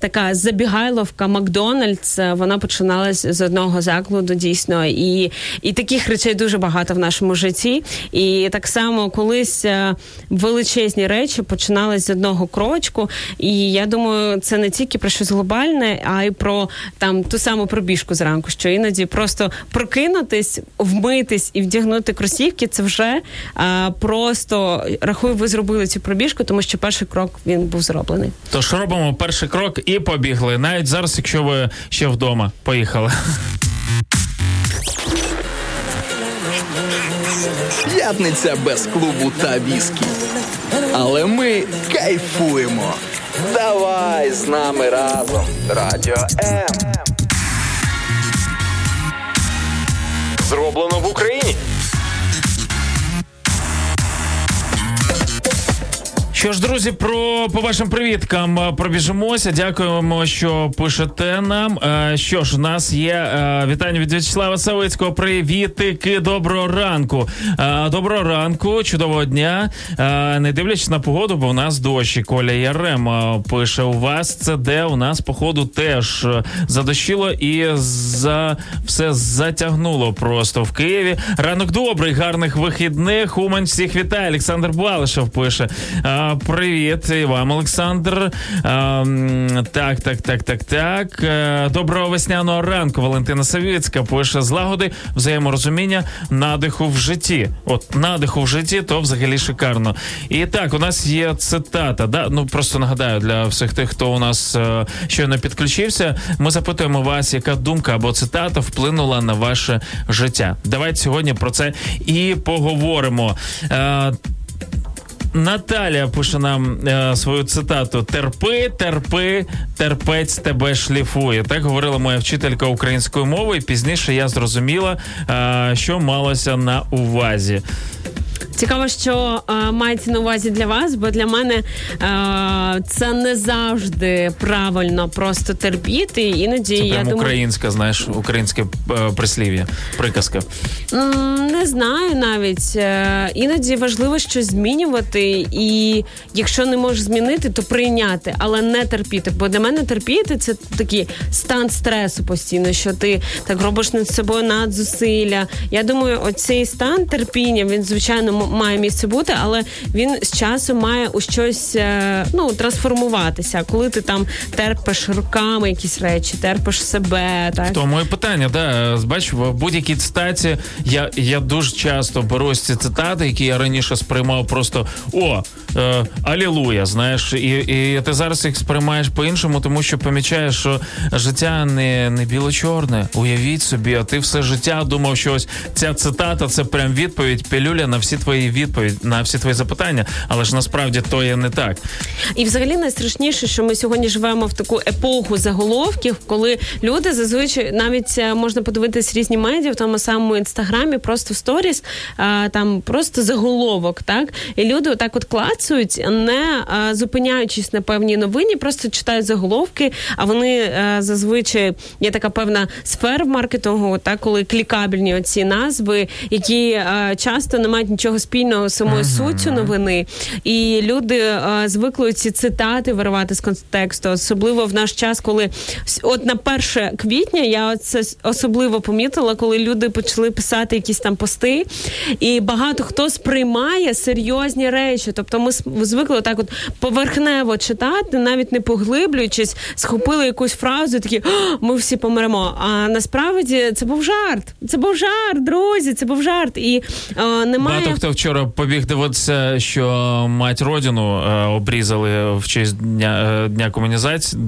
така забігайловка Макдональдс вона починалась з одного закладу, дійсно, і і таких речей дуже багато в нашому житті. І так само колись е, величезні речі починались з одного крочку. І я думаю, це не тільки про щось глобальне, а й про там ту саму пробіжку зранку, що іноді просто прокинутись, вмитись і вдягнути кросівки. Це вже а, просто рахую, ви зробили цю пробіжку, тому що перший крок він був зроблений. Тож робимо перший крок і побігли. Навіть зараз, якщо ви ще вдома. Поїхали. П'ятниця без клубу та віскі. Але ми кайфуємо. Давай з нами разом. Радіо М. Зроблено в Україні. Що ж, друзі, про по вашим привіткам е, пробіжимося. Дякуємо, що пишете нам. Е, що ж, у нас є е, вітання від В'ячеслава Савицького. Привітики, доброго ранку. Доброго ранку, чудового дня. Не дивлячись на погоду, бо у нас дощі. Коля Ярем пише: у вас це де у нас, походу, теж задощило і за все затягнуло просто в Києві. Ранок добрий, гарних вихідних. Умань всіх вітає. Олександр Балишев пише. Привіт, і вам, Олександр. Так, так, так, так, так. Е, доброго весняного ранку. Валентина Савіцька пише злагоди, взаєморозуміння, надиху в житті. От надиху в житті, то взагалі шикарно. І так, у нас є цитата. Да? Ну просто нагадаю для всіх тих, хто у нас е, щойно підключився. Ми запитуємо вас, яка думка або цитата вплинула на ваше життя. Давайте сьогодні про це і поговоримо. Наталя пише нам е, свою цитату: Терпи, терпи, терпець тебе шліфує. Так говорила моя вчителька української мови. і Пізніше я зрозуміла, е, що малося на увазі. Цікаво, що е, мається на увазі для вас, бо для мене е, це не завжди правильно просто терпіти. Іноді це я думаю... українська, знаєш, українське е, прислів'я, приказка. Не знаю навіть. Е, іноді важливо щось змінювати, і якщо не можеш змінити, то прийняти, але не терпіти. Бо для мене терпіти це такий стан стресу постійно, що ти так робиш над собою надзусилля. Я думаю, оцей стан терпіння він звичайно має місце бути, але він з часом має у щось е, ну трансформуватися. Коли ти там терпиш руками якісь речі, терпиш себе, так тому і питання, да бач, в будь-якій цитаті я я дуже часто беру ці цитати, які я раніше сприймав просто о е, алілуя. Знаєш, і і ти зараз їх сприймаєш по-іншому, тому що помічаєш, що життя не не біло-чорне. Уявіть собі, а ти все життя думав, що ось ця цитата це прям відповідь пілюля на всі твої відповідь на всі твої запитання, але ж насправді то є не так. І, взагалі, найстрашніше, що ми сьогодні живемо в таку епоху заголовків, коли люди зазвичай навіть е, можна подивитись різні медіа в тому самому інстаграмі, просто в сторіс, там просто заголовок, так і люди отак от клацують, не зупиняючись на певній новині, просто читають заголовки. А вони е, зазвичай є така певна сфера в маркетингу, так коли клікабельні оці назви, які е, часто не мають нічого спільного самою суттю новини, і люди е, звикли ці цитати виривати з контексту, особливо в наш час, коли от на 1 квітня я це особливо помітила, коли люди почали писати якісь там пости, і багато хто сприймає серйозні речі. Тобто ми звикли так, от поверхнево читати, навіть не поглиблюючись, схопили якусь фразу, і такі ми всі помремо. А насправді це був жарт. Це був жарт, друзі. Це був жарт. І е, немає хто вчора побіг дивитися, що мать родину е, обрізали в честь дня, е, дня комунізації,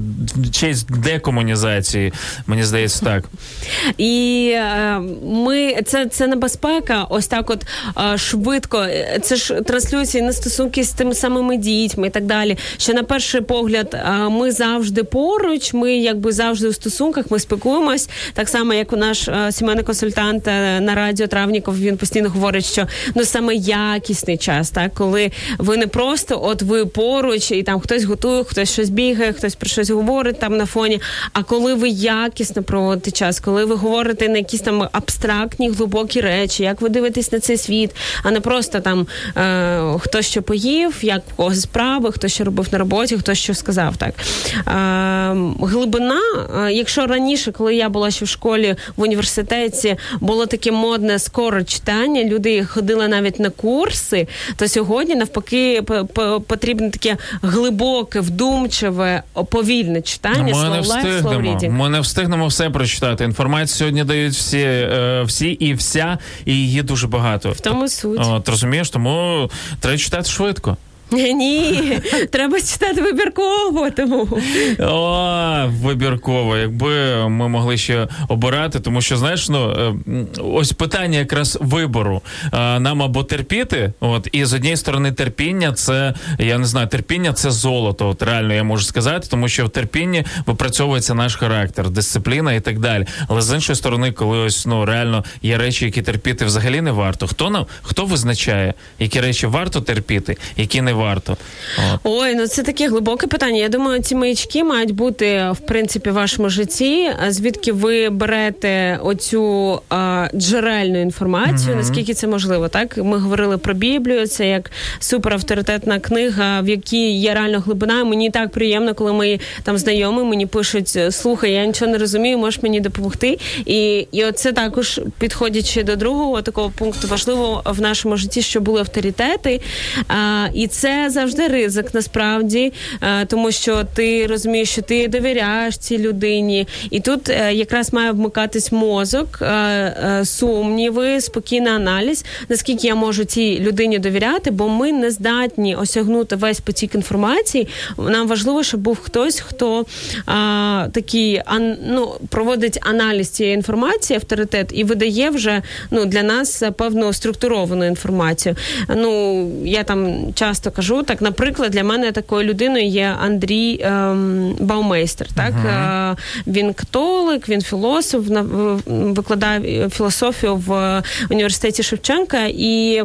честь декомунізації. Мені здається, так. <laughs> І е, ми це, це небезпека, ось так, от е, швидко. Е, Це ж транслюється і на стосунки з тими самими дітьми і так далі. Що на перший погляд е, ми завжди поруч, ми якби завжди у стосунках, ми спілкуємось. Так само, як у наш сімейний консультант на радіо Травніков, він постійно говорить, що ну саме якісний час, так коли ви не просто от ви поруч, і там хтось готує, хтось щось бігає, хтось про щось говорить там на фоні. А коли ви якісно проводите час, коли ви говорите на якісь там абстрактні, глибокі речі, як ви дивитесь на цей світ, а не просто там е, хто що поїв, як у когось справи, хто що робив на роботі, хто що сказав. Так е, глибина, е, якщо раніше, коли я була ще в школі в університеті, було таке модне скоро читання, люди ходили навіть на курси, то сьогодні навпаки потрібне таке глибоке, вдумчиве, повільне читання. Ми не встигнемо. Ми не встигнемо все прочитати. Інформацію сьогодні дають всі, е, всі і вся, і її дуже багато. В тому суть. От, розумієш, тому треба читати швидко. Ні, треба читати вибірково. Тому О, вибірково, якби ми могли ще обирати, тому що знаєш, ну е, ось питання якраз вибору. Е, Нам або терпіти, от і з однієї сторони терпіння, це я не знаю, терпіння це золото. От реально я можу сказати, тому що в терпінні випрацьовується наш характер, дисципліна і так далі. Але з іншої сторони, коли ось ну реально є речі, які терпіти взагалі не варто. Хто нам хто визначає, які речі варто терпіти, які не варто? От. ой, ну це таке глибоке питання. Я думаю, ці маячки мають бути в принципі в вашому житті. Звідки ви берете оцю а, джерельну інформацію? Наскільки це можливо? Так ми говорили про Біблію. Це як суперавторитетна книга, в якій є реально глибина. Мені так приємно, коли мої там знайомі мені пишуть: слухай, я нічого не розумію, можеш мені допомогти. І, і оце також підходячи до другого такого пункту, важливо в нашому житті, що були авторитети. А, і це завжди ризик, насправді, а, тому що ти розумієш, що ти довіряєш цій людині, і тут е, якраз має вмикатись мозок, е, е, сумніви, спокійний аналіз, наскільки я можу цій людині довіряти, бо ми не здатні осягнути весь потік інформації. Нам важливо, щоб був хтось, хто такий ну, проводить аналіз цієї інформації, авторитет, і видає вже ну, для нас певну структуровану інформацію. Ну, я там часто кажу, так, наприклад, для мене такою людиною є Андрій ем, Баумейстер. Так? Е, він католик, він філософ, викладає філософію в університеті Шевченка. І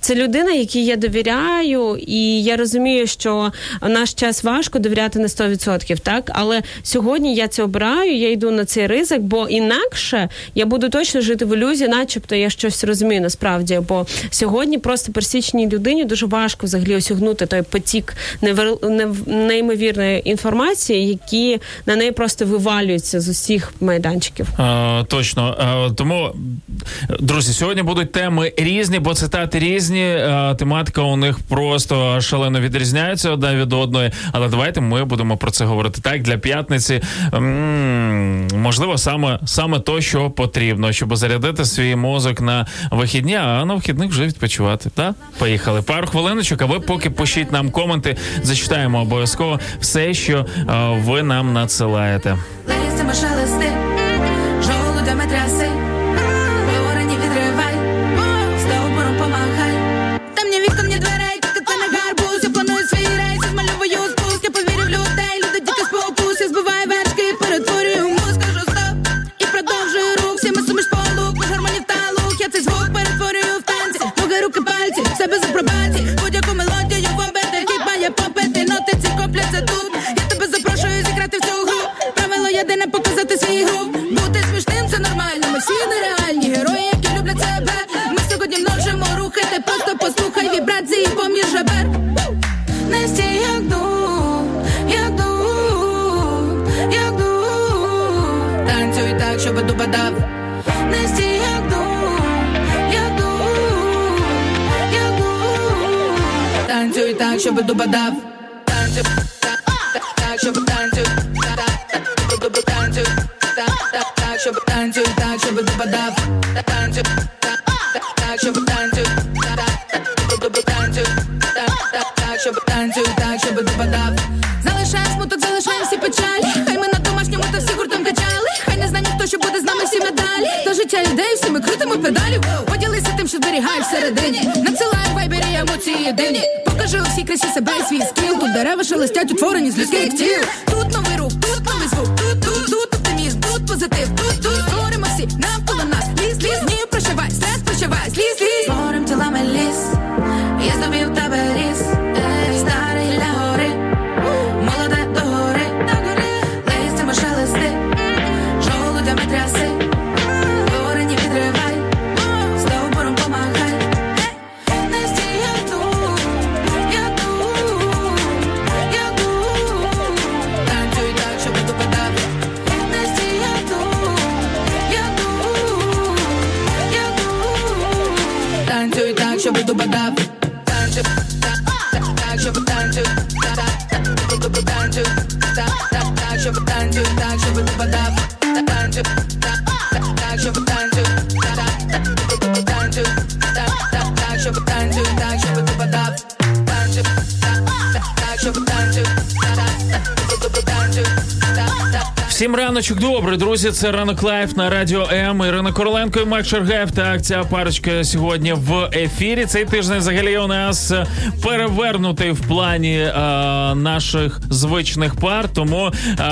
це людина, якій я довіряю, і я розумію, що наш час важко довіряти на 100%, так? Але сьогодні я це обираю, я йду на цей ризик, бо інакше я буду точно жити в ілюзії, начебто я щось розумію насправді. Бо сьогодні просто пересічній людині дуже важко взагалі осягнути той потік неймовірної інформації, які на неї просто вивалюються з усіх майданчиків. Е, точно. Е, тому, друзі, сьогодні будуть теми різні, бо цитати різні. Е, тематика у них просто шалено відрізняється одна від одної. Але давайте ми будемо про це говорити так для п'ятниці. м, можливо, саме саме то, що потрібно, щоб зарядити свій мозок на вихідні, а на вихідних вже відпочивати. Так? Поїхали. Пару хвилиночок, а ви поки пишіть нам коменти, зачитаємо обов'язково все, що е, ви нам надсилаєте. Листями шелести, жолудями тряси, Говорені відривай, стовбуром помахай. Там ні вікон, ні дверей, тільки не гарбуз. Я планую свій рейс, змальовую спуск, я повірю людей, люди діти спокус, я збиваю вершки, перетворюю мозк, кажу стоп. І продовжую рух, всіми суміш полук, гармонів та лук, я цей звук перетворюю в танці, ноги, руки, пальці, себе за знайти свій груп, бути смішним, це нормально. Ми всі нереальні герої, які люблять себе. Ми сьогодні множимо рухи, просто послухай вібрації поміж жабер Не я як я як дух, як Танцюй так, щоб допадав. Не всі як дух, як дух, як Танцюй так, щоб допадав. Танцюй, так, так, щоб танцюй так, щоб танцюй, так, щоб дуба дав. Танцюй, так, щоб танцюй, так, танцюй, так, так, так, щоб танцюй, так, щоб дуба дав. Залишаємо смуток, залишаємо всі печалі. Хай ми на домашньому та всі гуртом качали. Хай не знає ніхто, що буде з нами всі медалі. То життя людей, всі ми крутимо педалі. Поділися тим, що зберігаєш всередині. Надсилай вайбері емоції дивні. Покажи у всій красі себе і свій скіл. Тут дерева шелестять, утворені з людських тіл. Тут новий рух, тут новий звук, тут, позитив, тут, тут творимо всі навколо нас. Ліс, ліс, ні, прощавай, стрес, прощавай, ліс, ліс. Створим тілами ліс, я здобі добре, друзі. Це ранок live на радіо М. Ірина Короленко і Макс Шаргаєв. Так, ця парочка сьогодні в ефірі. Цей тиждень взагалі у нас перевернутий в плані е, наших звичних пар. Тому е,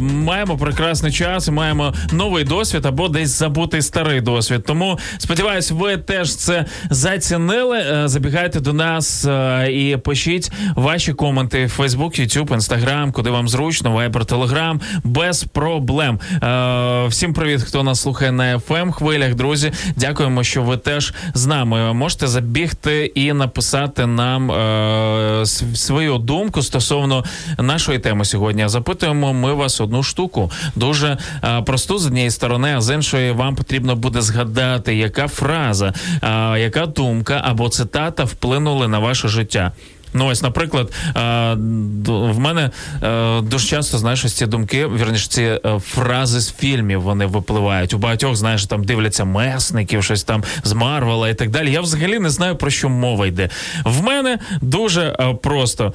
маємо прекрасний час і маємо новий досвід або десь забутий старий досвід. Тому сподіваюсь, ви теж це зацінили. Е, Забігайте до нас е, і пишіть ваші коменти в Facebook, YouTube, Instagram, куди вам зручно, Viber, Telegram, без проблем. Е, всім привіт, хто нас слухає на FM хвилях. Друзі, дякуємо, що ви теж з нами. Можете забігти і написати нам е, свою думку стосовно нашої теми сьогодні. Запитуємо ми вас одну штуку, дуже е, просту з однієї сторони, а з іншої вам потрібно буде згадати, яка фраза, яка думка або цитата вплинули на ваше життя. Ну, ось, наприклад, е, в мене е, дуже часто знаєш ось ці думки, вірніше, ці е, фрази з фільмів вони випливають. У багатьох, знаєш, там дивляться месників, щось там з Марвела і так далі. Я взагалі не знаю про що мова йде. В мене дуже просто.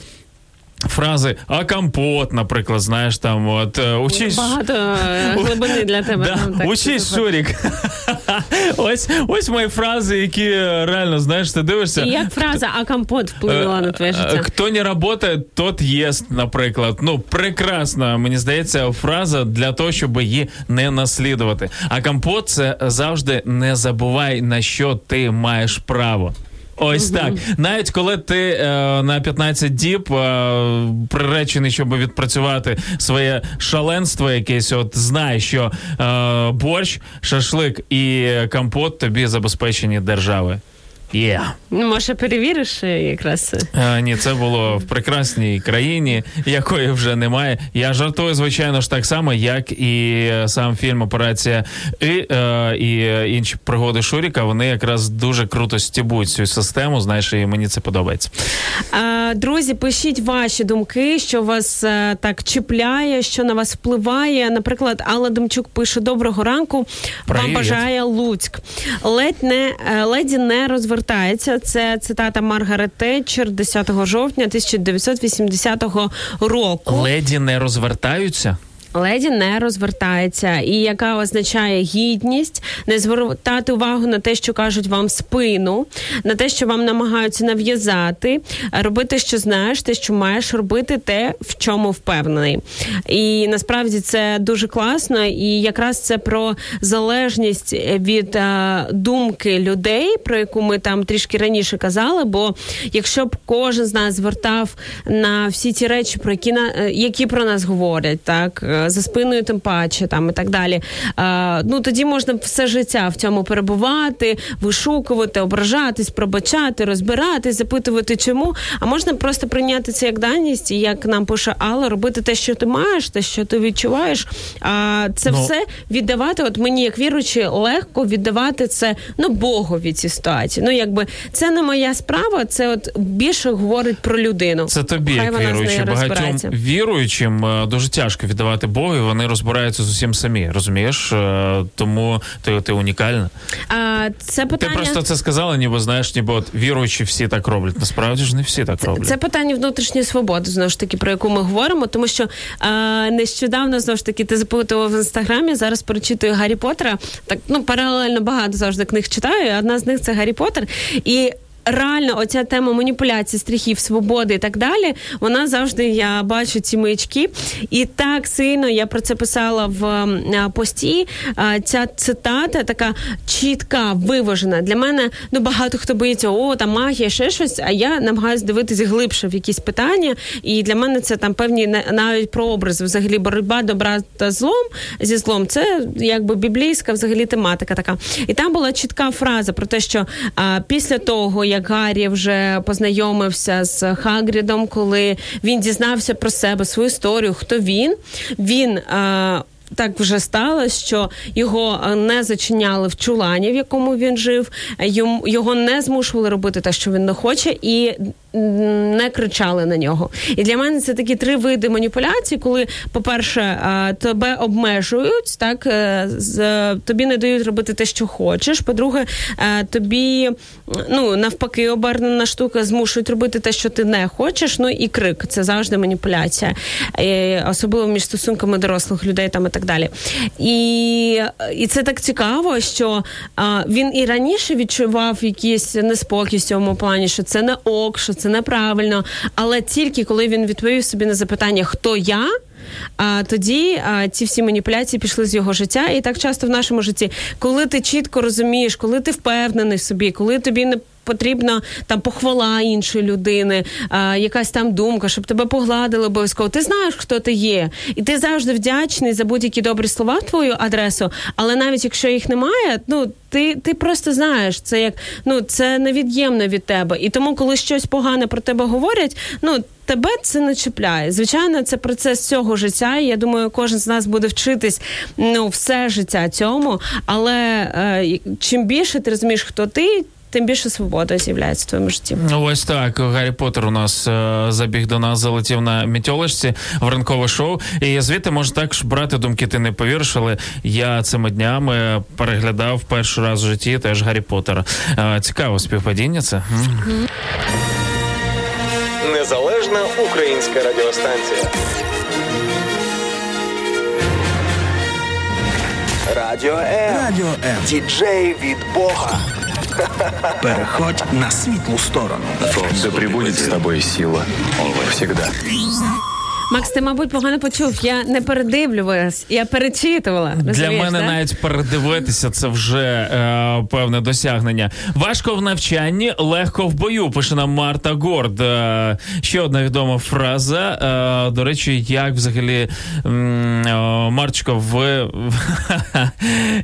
Фрази а компот, наприклад, знаєш, там от е, учись Багато е, глибини для тебе. Да, там, так, учись. Шурік. <laughs> ось, ось мої фрази, які е, реально, знаєш, ти дивишся. І як фраза а компот вплинула на твоє життя? Хто не працює, тот єст, наприклад. Ну, прекрасна, мені здається, фраза для того, щоб її не наслідувати. А компот це завжди не забувай, на що ти маєш право. Ось так. Навіть коли ти е, на 15 діб е, приречений, щоб відпрацювати своє шаленство якесь, от знай, що е, борщ, шашлик і компот тобі забезпечені держави. Є. Ну, може, перевіриш е, якраз. Е, ні, це було в прекрасній країні, якої вже немає. Я жартую, звичайно ж, так само, як і сам фільм Операція І, е, і інші пригоди Шуріка. Вони якраз дуже круто стібуть цю систему. Знаєш, і мені це подобається. А, друзі, пишіть ваші думки, що вас е, так чіпляє, що на вас впливає. Наприклад, Алла Демчук пише: Доброго ранку. Вам бажає Луцьк. Ледь не е, леді не розвертається. Це цитата Маргарет Тетчер 10 жовтня 1980 року. Леді не розвертаються. Леді не розвертається, і яка означає гідність, не звертати увагу на те, що кажуть вам спину, на те, що вам намагаються нав'язати, робити, що знаєш, те, що маєш робити, те, в чому впевнений. І насправді це дуже класно, і якраз це про залежність від е, думки людей, про яку ми там трішки раніше казали. Бо якщо б кожен з нас звертав на всі ті речі, про які на е, які про нас говорять, так. За спиною тим паче, там і так далі. Е, ну тоді можна все життя в цьому перебувати, вишукувати, ображатись, пробачати, розбиратись, запитувати, чому. А можна просто прийняти це як даність, і як нам пише Алла, робити те, що ти маєш, те, що ти відчуваєш. А це Ну. все віддавати. От мені, як віруючи, легко віддавати це ну Богові ці ситуації. Ну якби це не моя справа, це от більше говорить про людину. Це тобі, Хай як віруючи. Багатьом віруючим е, дуже тяжко віддавати Богу, і вони розбираються з усім самі. Розумієш? Е, Тому ти, ти унікальна. А це Ти просто це сказала, ніби знаєш, ніби от віруючі всі так роблять. Насправді ж не всі так роблять. Це питання внутрішньої свободи, знову ж таки, про яку ми говоримо, тому що е, нещодавно знову ж таки ти запитував в інстаграмі. Зараз перечитую Гаррі Поттера. Так ну паралельно багато завжди книг читаю. Одна з них це Гаррі Поттер. І реально, оця тема маніпуляції, страхів, свободи і так далі. Вона завжди я бачу ці маячки. І так сильно я про це писала в пості. Ця цитата така чітка, виважена. Для мене ну багато хто боїться, о, там магія, ще щось. А я намагаюся дивитися глибше в якісь питання. І для мене це там певні на- навіть прообрази. Взагалі, боротьба добра та злом зі злом. Це якби біблійська взагалі тематика така. І там була чітка фраза про те, що а, після того, як Гаррі вже познайомився з Хагрідом, коли він дізнався про себе, свою історію, хто він, він. А, так вже сталося, що його е, не зачиняли в чулані, в якому він жив. Його не змушували робити те, що він не хоче, і не кричали на нього. І для мене це такі три види маніпуляцій, коли, по-перше, е, тебе обмежують, так е, тобі не дають робити те, що хочеш. По-друге, тобі ну навпаки обернена штука змушують робити те, що ти не хочеш. Ну і крик це завжди маніпуляція, особливо між стосунками дорослих людей там так далі. І, і це так цікаво, що а, він і раніше відчував якийсь неспокій в цьому плані, що це не ок, що це неправильно. Але тільки коли він відповів собі на запитання, хто я. А тоді а, ці всі маніпуляції пішли з його життя, і так часто в нашому житті, коли ти чітко розумієш, коли ти впевнений собі, коли тобі не потрібна там похвала іншої людини, а, якась там думка, щоб тебе погладили обов'язково. Ти знаєш, хто ти є, і ти завжди вдячний за будь-які добрі слова твою адресу. Але навіть якщо їх немає, ну ти, ти просто знаєш, це як ну це невід'ємно від тебе. І тому, коли щось погане про тебе говорять, ну. Тебе це не чіпляє. Звичайно, це процес цього життя. і Я думаю, кожен з нас буде вчитись ну все життя цьому. Але е, чим більше ти розумієш, хто ти, тим більше свобода з'являється в твоєму житті. Ну, Ось так. Гаррі Поттер у нас е, забіг до нас, залетів на мітьолочці в ранкове шоу. І звідти може також брати думки. Ти не повіриш, але я цими днями переглядав перший раз в житті теж Гаррі Поттера. Е, цікаво співпадіння це. Незалежна українська радіостанція. Радіо М. Радіо М. Діджей від Бога. Переходь на світлу сторону. Да пребудет с тобой сила. Всегда. Макс, ти, мабуть, погано почув. Я не передивлювалась, я перечитувала. Для мене да? навіть передивитися це вже е, певне досягнення. Важко в навчанні, легко в бою. Пише нам Марта Горд. Е, ще одна відома фраза. Е, до речі, як взагалі е, Марчко, ви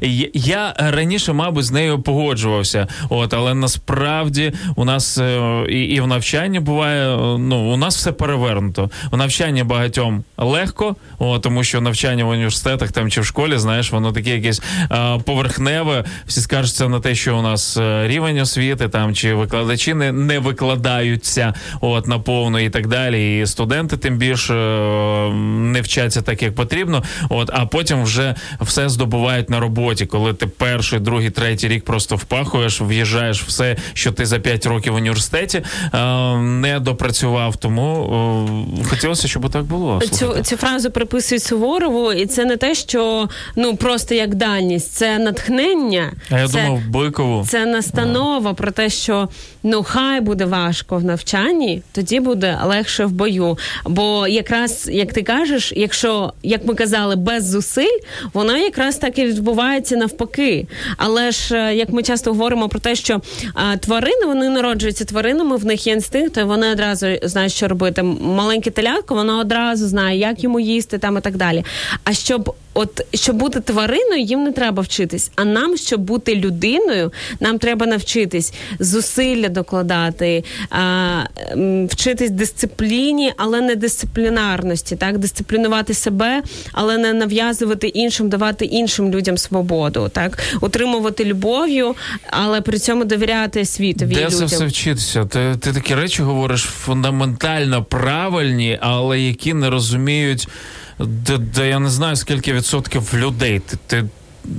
<laughs> я раніше, мабуть, з нею погоджувався. От, але насправді у нас е, і, і в навчанні буває. е, Ну, у нас все перевернуто. У навчанні багатьом легко, о, тому що навчання в університетах там чи в школі, знаєш, воно таке якесь е, поверхневе. Всі скажуться на те, що у нас е, рівень освіти там чи викладачі не, не викладаються от наповну і так далі. І студенти тим більше е, не вчаться так, як потрібно. От, а потім вже все здобувають на роботі, коли ти перший, другий, третій рік просто впахуєш, в'їжджаєш все, що ти за 5 років в університеті е, не допрацював. Тому е, хотілося, щоб так було. Цю, цю фразу приписують Суворову, і це не те, що ну просто як дальність, це натхнення. А я це, думав, Бикову. це настанова про те, що ну хай буде важко в навчанні, тоді буде легше в бою. Бо якраз як ти кажеш, якщо як ми казали, без зусиль, воно якраз так і відбувається навпаки. Але ж е, як ми часто говоримо про те, що а, тварини вони народжуються тваринами, в них є інстинкти, вони одразу знають, що робити. Маленьке телятко, воно одразу знає, як йому їсти там і так далі. А щоб От щоб бути твариною, їм не треба вчитись. А нам, щоб бути людиною, нам треба навчитись зусилля докладати, а, вчитись дисципліні, але не дисциплінарності, так дисциплінувати себе, але не нав'язувати іншим, давати іншим людям свободу, так утримувати любов'ю, але при цьому довіряти світові Де людям. це все вчитися? Ти, ти такі речі говориш фундаментально правильні, але які не розуміють. Де, де я не знаю скільки відсотків людей. Ти, ти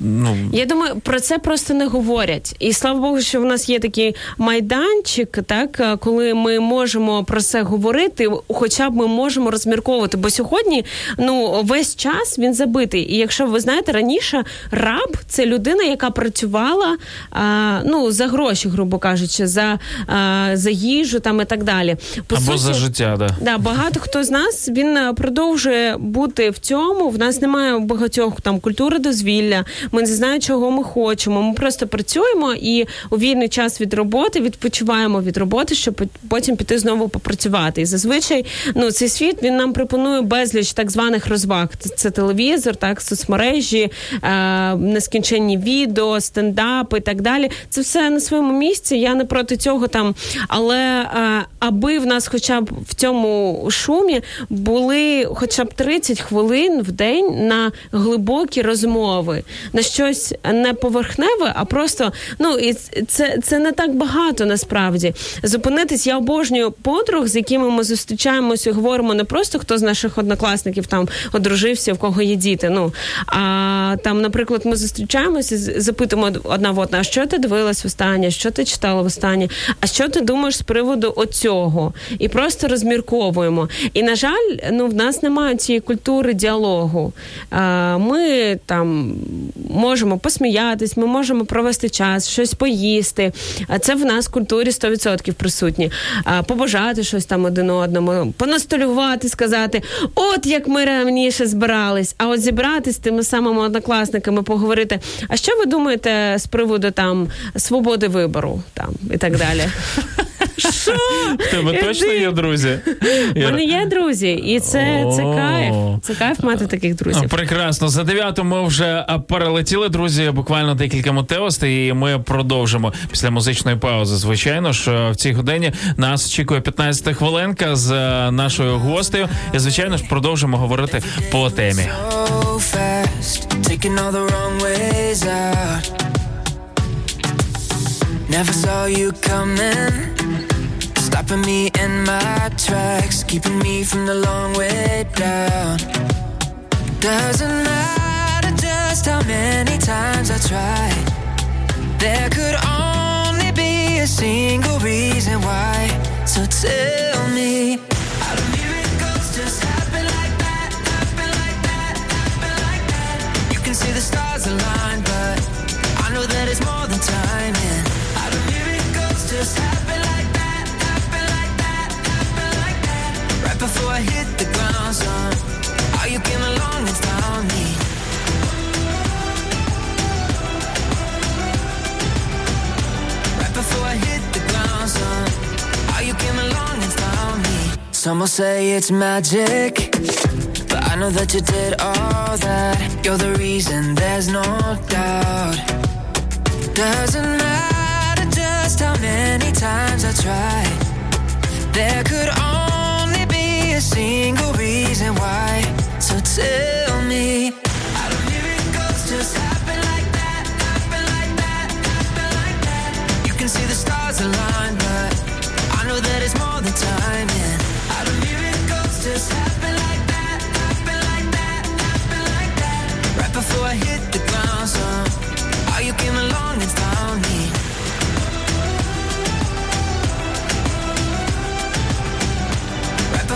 ну Я думаю, про це просто не говорять. І слава Богу, що в нас є такий майданчик, так е, коли ми можемо про це говорити, хоча б ми можемо розмірковувати. Бо сьогодні ну весь час він забитий. І якщо ви знаєте, раніше раб це людина, яка працювала а, ну за гроші, грубо кажучи, за, а, за їжу там і так далі. По або за життя, да. Да, багато хто з нас він е, продовжує бути в цьому. В нас немає багатьох там культури дозвілля. Ми не знаємо, чого ми хочемо. Ми просто працюємо і у вільний час від роботи відпочиваємо від роботи, щоб потім піти знову попрацювати. І зазвичай ну цей світ він нам пропонує безліч так званих розваг. Це, телевізор, так соцмережі, е, нескінченні відео, стендапи і так далі. Це все на своєму місці. Я не проти цього там, але е, аби в нас, хоча б в цьому шумі, були хоча б 30 хвилин в день на глибокі розмови, на щось не поверхневе, а просто ну і це, це не так багато насправді. Зупинитись, я обожнюю подруг, з якими ми зустрічаємося говоримо не просто хто з наших однокласників там одружився, в кого є діти. Ну а там, наприклад, ми зустрічаємося, запитуємо одна в одна, що ти дивилась востаннє, що ти читала востаннє, а що ти думаєш з приводу оцього? І просто розмірковуємо. І на жаль, ну в нас немає цієї культури діалогу. Ми там можемо посміятись, ми можемо провести час, щось поїсти. А це в нас в культурі 100% присутні. Побажати щось там один одному, понастолювати, сказати, от як ми раніше збирались, а от зібратися з тими самими однокласниками, поговорити. А що ви думаєте з приводу там свободи вибору там і так далі? <laughs> Що? В тебе точно є друзі? У мене є друзі, і це, це кайф. Це кайф мати таких друзів. Прекрасно. За дев'яту ми вже перелетіли, друзі. Буквально декілька мотивостей, і ми продовжимо після музичної паузи. Звичайно ж, е, в цій годині нас очікує 15 хвилинка з е, нашою гостею. І звичайно ж продовжимо говорити по темі. taking all the wrong ways out. Never saw you coming, stopping me in my tracks, keeping me from the long way down. Doesn't matter just how many times I tried, there could only be a single reason why. So tell me, how do miracles just happen like that? Happen like that? Happen like that? You can see the stars align, but I know that it's more than timing. How do miracles just happen before I hit the ground, son. How you came along and found me. Right before I hit the ground, son. How you came along and found me. Some will say it's magic, but I know that you did all that. You're the reason, there's no doubt. Doesn't matter just how many times I tried. There could only single reason why. So tell me, see the stars align, but I know that it's more than timing. How do miracles just happen like that? Happen like that? Happen like that? Right before I hit the ground, you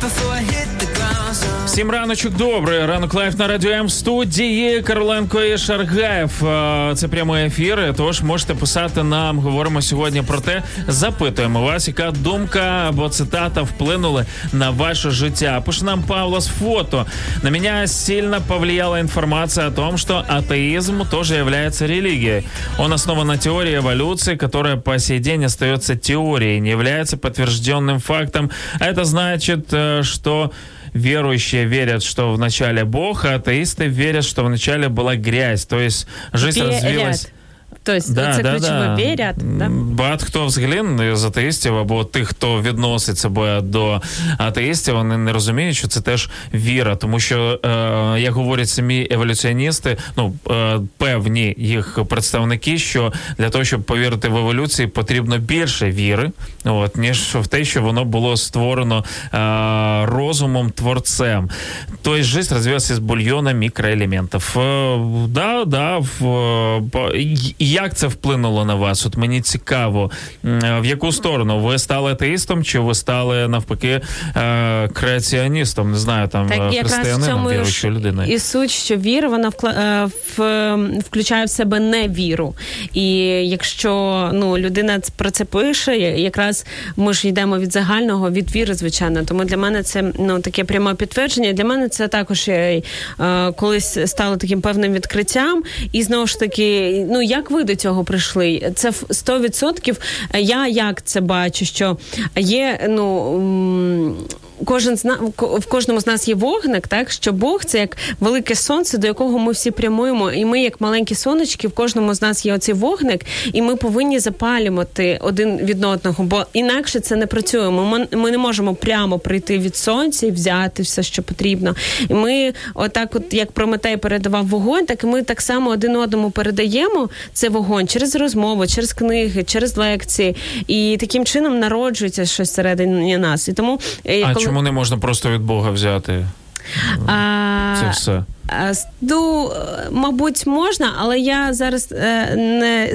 before I hit Всім раночок добрий. Ранок лайф на радіо М в студії Короленко і Шаргаєв. Е, Це прямий ефір. Тож можете писати нам. Говоримо сьогодні про те. Запитуємо вас, яка думка або цитата вплинули на ваше життя. Пише нам Павло з фото. На меня сильно повлияла информация о том, что атеизм тоже является религией. Он основан на теории эволюции, которая по сей день остается теорией, не является подтвержденным фактом. А Это значит, э, что верующие верят, что вначале Бог, а атеисты верят, что вначале была грязь. То есть жизнь Верят. развилась... Тобто це ключове вірять. Да? Багато хто взагалі з атеїстів або тих, хто відносить себе до атеїстів, вони не розуміють, що це теж віра. Тому що, е, як говорять самі еволюціоністи, ну е, певні їх представники, що для того, щоб повірити в еволюцію, потрібно більше віри, от ніж в те, що воно було створено е, розумом творцем. Тобто життя розвивалася з бульйона мікроелементів. Е, да, да, в, і як це вплинуло на вас? От мені цікаво, в яку сторону ви стали атеїстом, чи ви стали навпаки е, креаціоністом? Не знаю, там Так е, християнином, віруючою людиною. і суть, що віра вона вкла, е, в, включає в себе невіру. І якщо ну людина про це пише, якраз ми ж йдемо від загального, від віри, звичайно. Тому для мене це ну таке пряме підтвердження. Для мене це також е, колись стало таким певним відкриттям. І знову ж таки, ну як ви до цього прийшли? Це в 100% я як це бачу, що є ну. Кожен з в кожному з нас є вогник, так що Бог це як велике сонце, до якого ми всі прямуємо, і ми, як маленькі сонечки, в кожному з нас є оцей вогник, і ми повинні запалювати один від одного, бо інакше це не працює. Ми, ми не можемо прямо прийти від сонця і взяти все, що потрібно. І ми, отак, от як Прометей передавав вогонь, так і ми так само один одному передаємо цей вогонь через розмову, через книги, через лекції, і таким чином народжується щось всередині нас. І тому е, А коли- чому не можна просто від Бога взяти? А, Це все. Ну, мабуть, можна, але я зараз е, не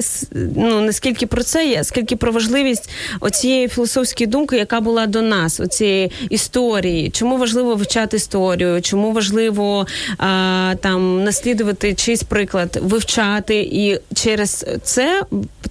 ну не скільки про це, я скільки про важливість оцієї філософської думки, яка була до нас, оцієї історії. Чому важливо вивчати історію? Чому важливо а, там наслідувати чийсь приклад, вивчати і через це.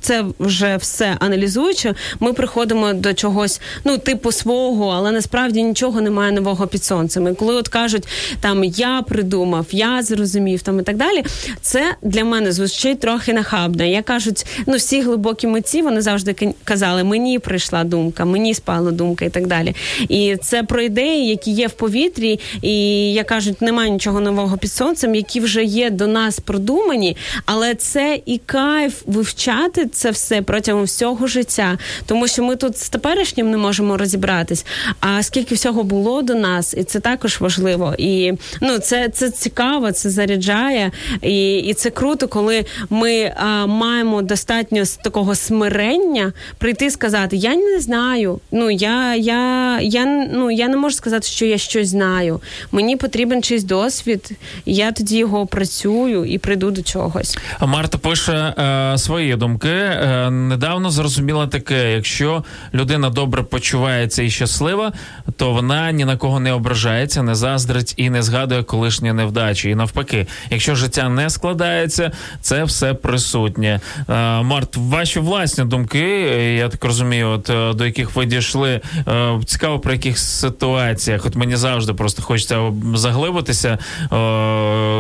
Це вже все аналізуючи, ми приходимо до чогось, ну типу свого, але насправді нічого немає нового під сонцем. І коли от кажуть, там я придумав, я зрозумів там і так далі. Це для мене звучить трохи нахабно. Я кажуть, ну всі глибокі митці вони завжди ка- казали, мені прийшла думка, мені спала думка і так далі. І це про ідеї, які є в повітрі, і як кажуть, немає нічого нового під сонцем, які вже є до нас продумані, але це і кайф вивчати це все протягом всього життя, тому що ми тут з теперішнім не можемо розібратись. А скільки всього було до нас, і це також важливо. І ну це, це цікаво, це заряджає, і, і це круто, коли ми а, маємо достатньо такого смирення прийти і сказати: Я не знаю. Ну я, я, я, ну, я не можу сказати, що я щось знаю. Мені потрібен чийсь досвід, я тоді його опрацюю і прийду до чогось. А Марта пише е, свої думки. Е, недавно зрозуміла таке: якщо людина добре почувається і щаслива, то вона ні на кого не ображається, не заздрить і не згадує колишні невдачі. І навпаки, якщо життя не складається, це все присутнє. Е, Март, ваші власні думки, я так розумію, от е, до яких ви дійшли, е, цікаво про яких ситуаціях. От мені завжди просто хочеться заглибитися,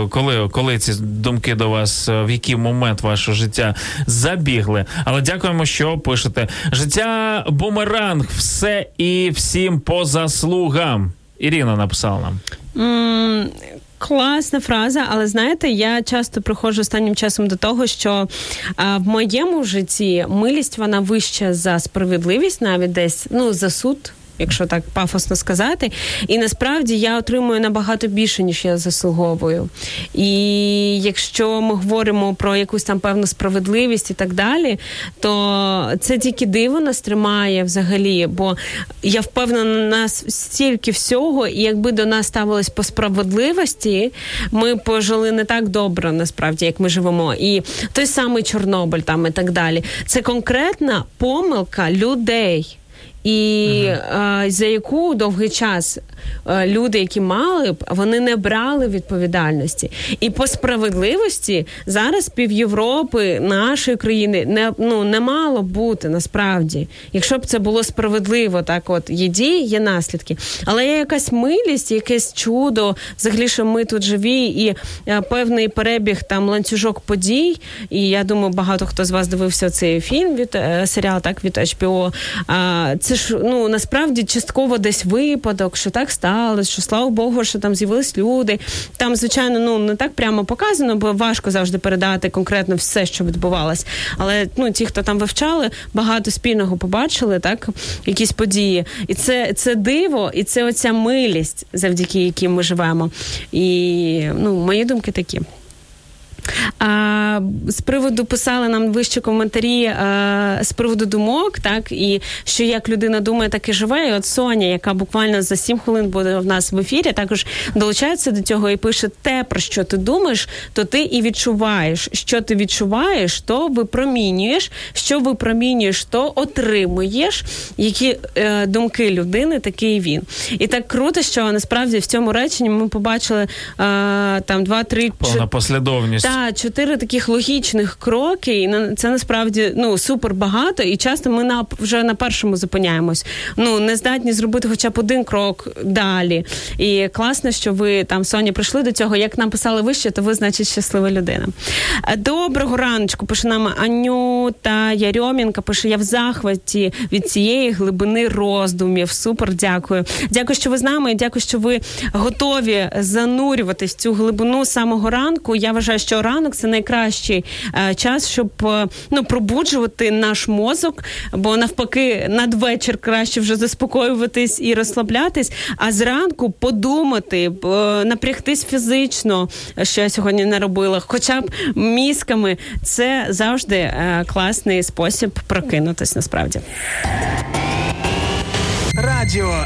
коли, коли ці думки до вас, в який момент вашого життя забігли. Але дякуємо, що пишете. Життя бумеранг, все і всім по заслугам. Ірина написала нам. Класна фраза, але знаєте, я часто приходжу останнім часом до того, що а, в моєму житті милість вона вища за справедливість, навіть десь ну за суд. Якщо так пафосно сказати, і насправді я отримую набагато більше, ніж я заслуговую. І якщо ми говоримо про якусь там певну справедливість і так далі, то це тільки диво нас тримає взагалі. Бо я впевнена, на нас стільки всього, і якби до нас ставилось по справедливості, ми пожили не так добре, насправді, як ми живемо. І той самий Чорнобиль там і так далі. Це конкретна помилка людей. І е, за яку довгий час е, люди, які мали б, вони не брали відповідальності. І по справедливості зараз пів Європи, нашої країни, не ну не мало бути насправді. Якщо б це було справедливо, так от є дії, є наслідки. Але є якась милість, якесь чудо, взагалі, що ми тут живі, і е, певний перебіг там ланцюжок подій. І я думаю, багато хто з вас дивився цей фільм від серіал, так від HBO. А це ж ну насправді частково десь випадок, що так сталося, що слава Богу, що там з'явились люди. Там, звичайно, ну не так прямо показано, бо важко завжди передати конкретно все, що відбувалось. Але ну ті, хто там вивчали, багато спільного побачили, так якісь події, і це це диво, і це оця милість, завдяки якій ми живемо. І ну, мої думки такі. А, З приводу писали нам вище коментарі а, з приводу думок, так і що як людина думає, так і живе. І От Соня, яка буквально за 7 хвилин буде в нас в ефірі, також долучається до цього і пише те, про що ти думаєш, то ти і відчуваєш. Що ти відчуваєш, то випромінюєш. Що випромінюєш, то отримуєш. Які е, думки людини, такий він. І так круто, що насправді в цьому реченні ми побачили е, там два-три Повна послідовність. Чотири таких логічних кроки, і це насправді ну супер багато. І часто ми на вже на першому зупиняємось. Ну не здатні зробити хоча б один крок далі. І класно, що ви там Соня прийшли до цього. Як нам писали вище, то ви значить щаслива людина. Доброго раночку. Пише нам Анюта Ярьомінка. Пише: я в захваті від цієї глибини роздумів. Супер, дякую. Дякую, що ви з нами. Дякую, що ви готові занурюватись в цю глибину самого ранку. Я вважаю, що ранок це найкращий е, час, щоб е, ну пробуджувати наш мозок, бо навпаки, надвечір краще вже заспокоюватись і розслаблятись. А зранку подумати, е, напрягтись фізично, що я сьогодні не робила, хоча б мізками, це завжди класний спосіб прокинутись. Насправді. Радіо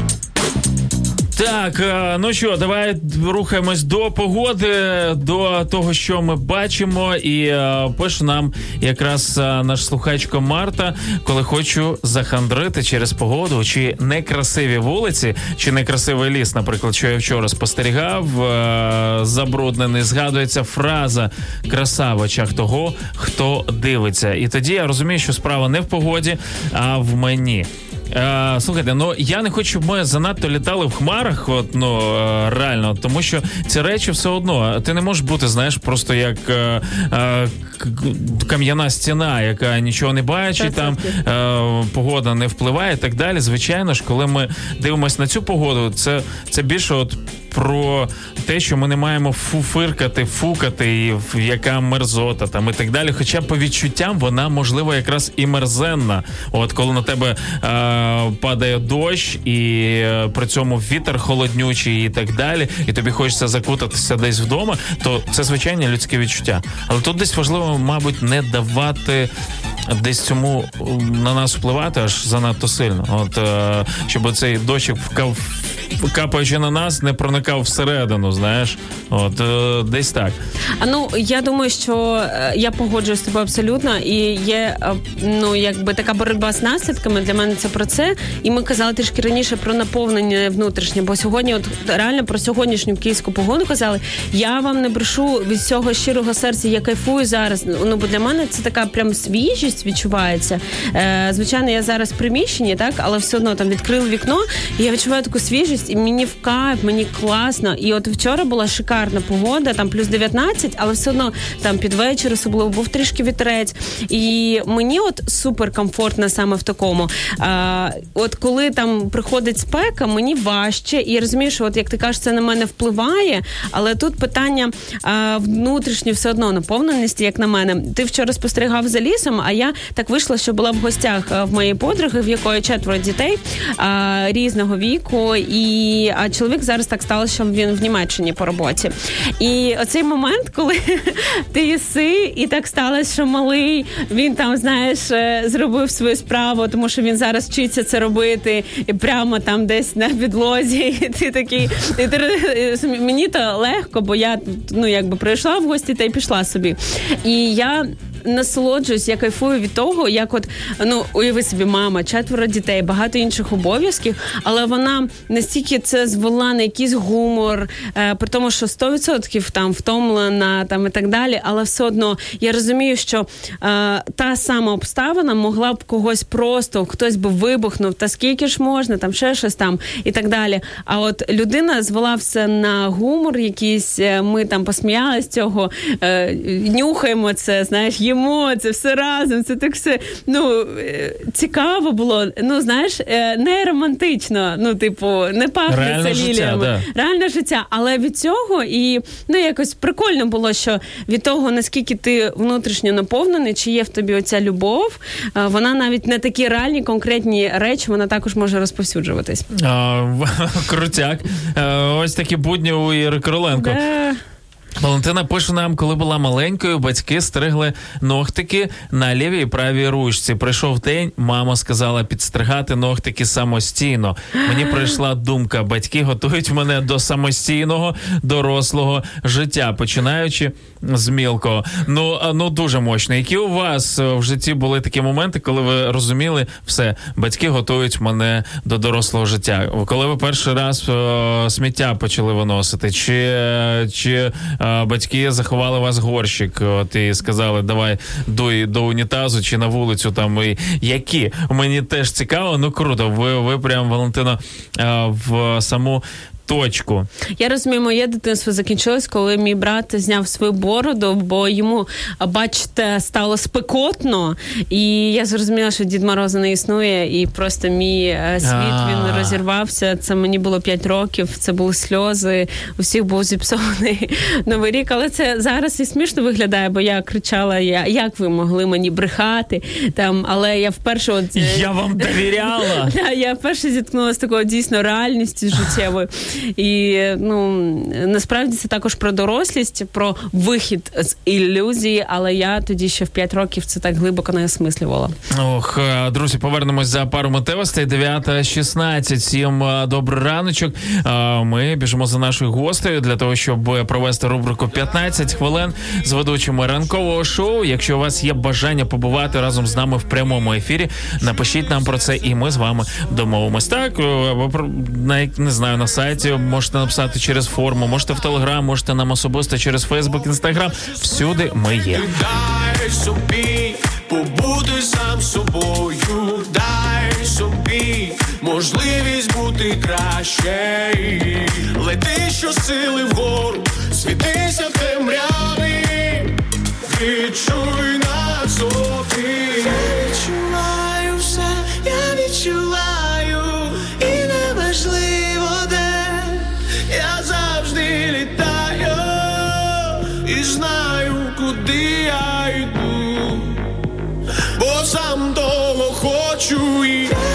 Так, е, ну що, давай рухаємось до погоди, до того, що ми бачимо, і е, пише нам якраз е, наш слухачко Марта, коли хочу захандрити через погоду, чи некрасиві вулиці, чи некрасивий ліс, наприклад, що я вчора спостерігав, забруднений, згадується фраза краса в очах того, хто дивиться. І тоді я розумію, що справа не в погоді, а в мені. Е, Слухайте, ну я не хочу, щоб ми занадто літали в хмарах, от ну е, реально, тому що ці речі все одно. Ти не можеш бути, знаєш, просто як е, е, кам'яна стіна, яка нічого не бачить, там е, погода не впливає і так далі. Звичайно ж, коли ми дивимося на цю погоду, це це більше от про те, що ми не маємо фуфиркати, фукати, і яка мерзота там і так далі. Хоча по відчуттям вона можливо якраз і мерзенна. От коли на тебе е, падає дощ, і е, при цьому вітер холоднючий і так далі, і тобі хочеться закутатися десь вдома, то це звичайне людське відчуття. Але тут десь важливо, мабуть, не давати. Десь цьому на нас впливати аж занадто сильно, от е, щоб цей дощик вкав капаючи на нас, не проникав всередину. Знаєш, от е, десь так. А ну я думаю, що е, я погоджуюсь з тобою абсолютно, і є ну якби така боротьба з наслідками. Для мене це про це. І ми казали трішки раніше про наповнення внутрішнє. Бо сьогодні, от реально про сьогоднішню київську погоду казали. Я вам не брешу від цього щирого серця. Я кайфую зараз. Ну бо для мене це така прям свіжість відчувається. Е, Звичайно, я зараз в приміщенні, так, але все одно там відкрили вікно, і я відчуваю таку свіжість, і мені в кайф, мені класно. І от вчора була шикарна погода, там плюс 19, але все одно там під вечір особливо був трішки вітерець. І мені от супер комфортно саме в такому. От коли там приходить спека, мені важче, і я розумію, що от як ти кажеш, це на мене впливає. Але тут питання а, внутрішньої все одно наповненості, як на мене. Ти вчора спостерігав за лісом, а я так вийшла, що була в гостях в моєї подруги, в якої четверо дітей а, різного віку. І а чоловік зараз так сталося, що він в Німеччині по роботі. І оцей момент, коли <laughs> ти їси, і так сталося, що малий він там, знаєш, е, зробив свою справу, тому що він зараз вчиться це робити, і прямо там десь на підлозі. <laughs> І ти такий, і ти, мені то легко, бо я ну якби прийшла в гості та й пішла собі. І я насолоджуюсь, я кайфую від того, як от ну уяви собі, мама, четверо дітей, багато інших обов'язків, але вона настільки це звела на якийсь гумор, е, при тому, що 100% там втомлена, там і так далі. Але все одно я розумію, що е, та сама обставина могла б когось просто хтось би вибухнув, та скільки ж можна, там ще щось там і так далі. А от людина звела все на гумор, якийсь е, ми там посміялися цього, е, нюхаємо це, знаєш, їмо це все разом. Це так все ну е, цікаво було. Ну знаєш, е, не романтично. Ну, типу, не пахне це ліліями. да. Реальне життя. Але від цього і ну якось прикольно було, що від того наскільки ти внутрішньо наповнений, чи є в тобі оця любов, е, вона навіть не такі реальні конкретні речі, вона також може розповсюджуватись. А, <laughs> крутяк. Ось такі будні у Іри Короленко. Е, Валентина пише нам, коли була маленькою, батьки стригли ногтики на лівій і правій ручці. Прийшов день, мама сказала підстригати ногтики самостійно. Мені прийшла думка: батьки готують мене до самостійного дорослого життя, починаючи з мілкого. Ну ну дуже мощно. Які у вас е, в житті були такі моменти, коли ви розуміли, все, батьки готують мене до дорослого життя? Коли ви перший раз е, сміття почали виносити, чи, е, чи батьки заховали вас горщик, от і сказали, давай дуй до унітазу чи на вулицю там і які? Мені теж цікаво, ну круто. Ви, ви прям Валентина е, в саму. Точку Я розумію, моє дитинство закінчилось, коли мій брат зняв свою бороду, бо йому, бачите, стало спекотно, і я зрозуміла, що Дід Мороза не існує, і просто мій е, світ він розірвався. Це мені було 5 років, це були сльози. У всіх був зіпсований <laughs> новий рік. Але це зараз і смішно виглядає, бо я кричала: я як ви могли мені брехати там, але я вперше от е, я вам довіряла. <laughs> Я вперше зіткнулася з такою дійсно реальністю життєвою. І ну насправді це також про дорослість, про вихід з ілюзії, але я тоді ще в 5 років це так глибоко не осмислювала. Ох, е, друзі, повернемось за пару митевостей. 9.16. Всім добрий раночок. Е, Ми біжимо за нашою гостею для того, щоб провести рубрику 15 хвилин з ведучими ранкового шоу. Якщо у вас є бажання побувати разом з нами в прямому ефірі, напишіть нам про це, і ми з вами домовимось. Так е, на не знаю на сайті можете написати через форму, можете в телеграм, можете нам особисто через Фейсбук, Інстаграм. Всюди ми є. Дай собі побути сам собою, дай собі можливість бути краще. Лети щосили вгору, світися в темряві, відчуй на того хочу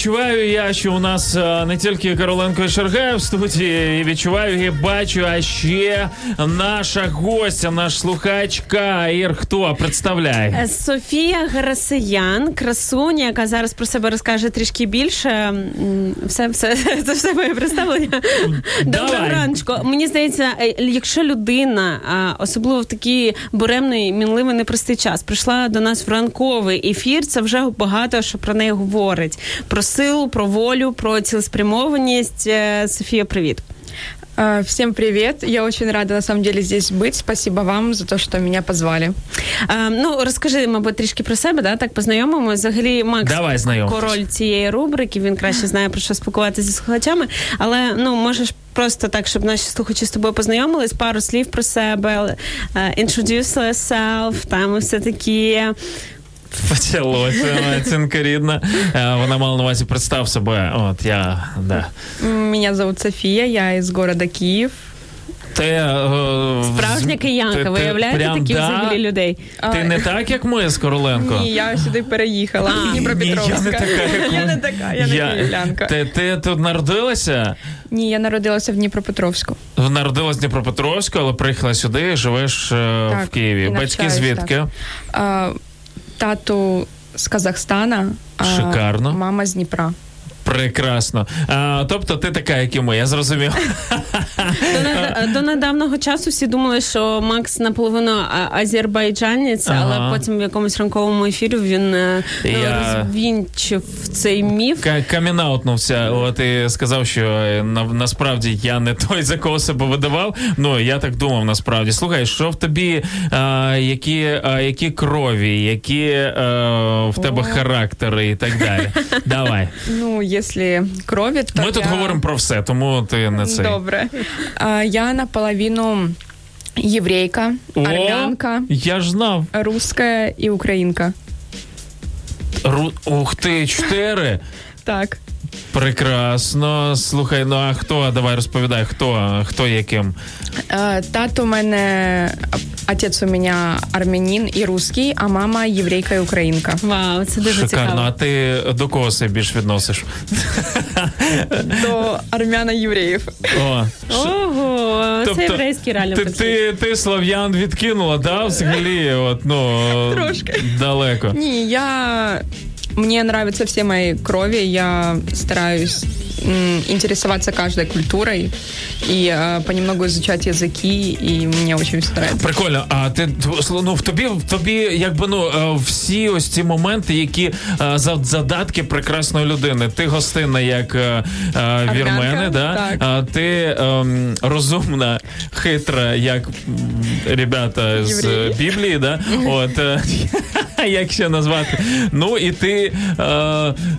відчуваю я, що у нас е, не тільки Короленко і Шергай в студії, відчуваю і бачу, а ще наша гостя, наш слухачка. Ір, хто представляй? Е, Софія Гарасиян, красуня, яка зараз про себе розкаже трішки більше. Все, все, <laughs> це все моє представлення. Доброго раночку. Мені здається, е, якщо людина, особливо в такий буремний, мінливий, непростий час, прийшла до нас в ранковий ефір, це вже багато що про неї говорить. Про силу, про волю, про цілеспрямованість. Е, Софія, привіт. А, Всем привет! Я очень рада на самом деле здесь быть. Спасибо вам за то, что меня позвали. Е, ну, розкажи, мабуть, трішки про себе, да? так познайомимо. Взагалі, Макс Давай король цієї рубрики, він краще знає про що спілкуватися зі слухачами. Але ну можеш просто так, щоб наші слухачі з тобою познайомились, пару слів про себе, е, introduce yourself, там все таке. Почалося оцінка рідна. Е, Вона мала на увазі представ себе. От я да. Меня зовут София, я из города Киев. Ти, е, Справжня киянка, ти- ти виявляєте прям, такі да? взагалі людей. Ти не так, як ми з Короленко. Ні, я сюди переїхала. А, з Дніпропетровська. Ні, я не така, як <laughs> Я ви. не така, я не київлянка. Ти, ти тут народилася? Ні, я народилася в Дніпропетровську. Народилась в Дніпропетровську, але приїхала сюди і живеш е, в Так, Києві. і Батьки навчаюсь, звідки? так. А, Тату з Казахстана, а Шикарно. мама з Дніпра. Прекрасно. А, тобто ти така, як і ми, я зрозумів. До, нед- недавнього часу всі думали, що Макс наполовину азербайджанець, Ага. але потім в якомусь ранковому ефірі він е, Я- розвінчив цей міф. Камінаутнувся. От і сказав, що е, на, насправді я не той, за кого себе видавав. Ну я так думав насправді. Слухай, що в тобі, а, які, а, які крові, які е, в тебе характери і так далі. Давай. Ну, якщо крові, то Ми тут я... говоримо про все, тому ти не цей. Добре. А, я наполовину єврейка, О, армянка, Я ж знав. русская і українка. Ру... Ух ти, чотири. Так. Прекрасно. Слухай, ну а хто? Давай розповідай, хто, хто яким. Е, Тато у мене, отець у мене армянин і русский, а мама єврейка і українка. Вау, це дуже Шикарно. цікаво. А ти до кого себе більш відносиш? До армяна євреїв. О, Ого, це єврейський реально ти, ти, ти слав'ян відкинула, да, взагалі? От, ну, Трошки. Далеко. Ні, я... Мне нравятся все мои крови, я стараюсь интересоваться каждой культурой и э, понемногу изучать языки, и мне очень все нравится. Прикольно, а ти ну, в тобі в тобі, якби ну е, всі ось ці моменти, які е, за задатки прекрасної людини. Ти гостинна, як е, е, вірмени, да? а ти ем, розумна, хитра, як ребята з Біблії, да? <laughs> От е, <laughs> як ще назвати? Ну і ти е,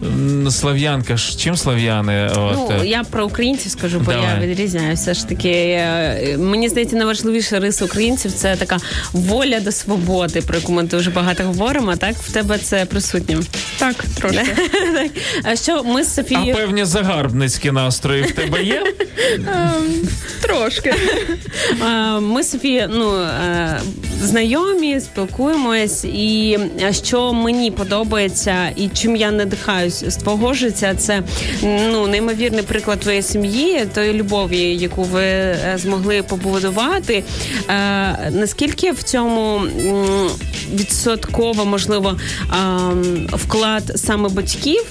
м, слав'янка. Чим слав'яни? От, Ну, е, я про українців скажу, бо Давай. я відрізняю все ж таки. е, Мені здається, найважливіша риса українців це така воля до свободи, про яку ми дуже багато говоримо. Так, в тебе це присутнє. Так, трошки. <laughs> Так. А що ми з а певні загарбницькі настрої в тебе є? <laughs> Ем, Трошки. Ми з Софією, ну е, знайомі, спілкуємось, і що мені подобається, і чим я надихаюсь з твого життя, це ну неймовірний приклад твоєї сім'ї, тої любові, яку ви е, змогли побудувати. Е, наскільки в цьому відсотково можливо вклад саме батьків?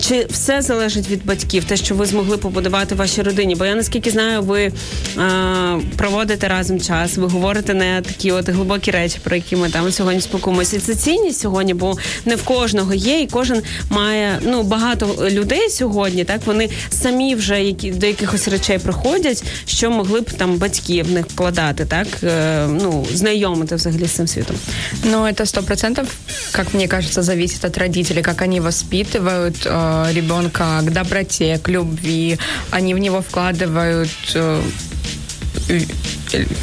Чи все залежить від батьків, те, що ви змогли побудувати в вашій родині? Бо я наскільки знаю, ви е, проводите разом час, ви говорите не такі от глибокі речі, про які ми там сьогодні спілкуємося. І це цінність сьогодні, бо не в кожного є, і кожен має ну багато людей сьогодні. Так вони самі вже які до якихось речей приходять, що могли б там батьки в них вкладати, так е, ну знайомити взагалі з цим світом. Но это сто процентов, как мне кажется, зависит от родителей, как они воспитывают э, ребенка к доброте, к любви. Они в него вкладывают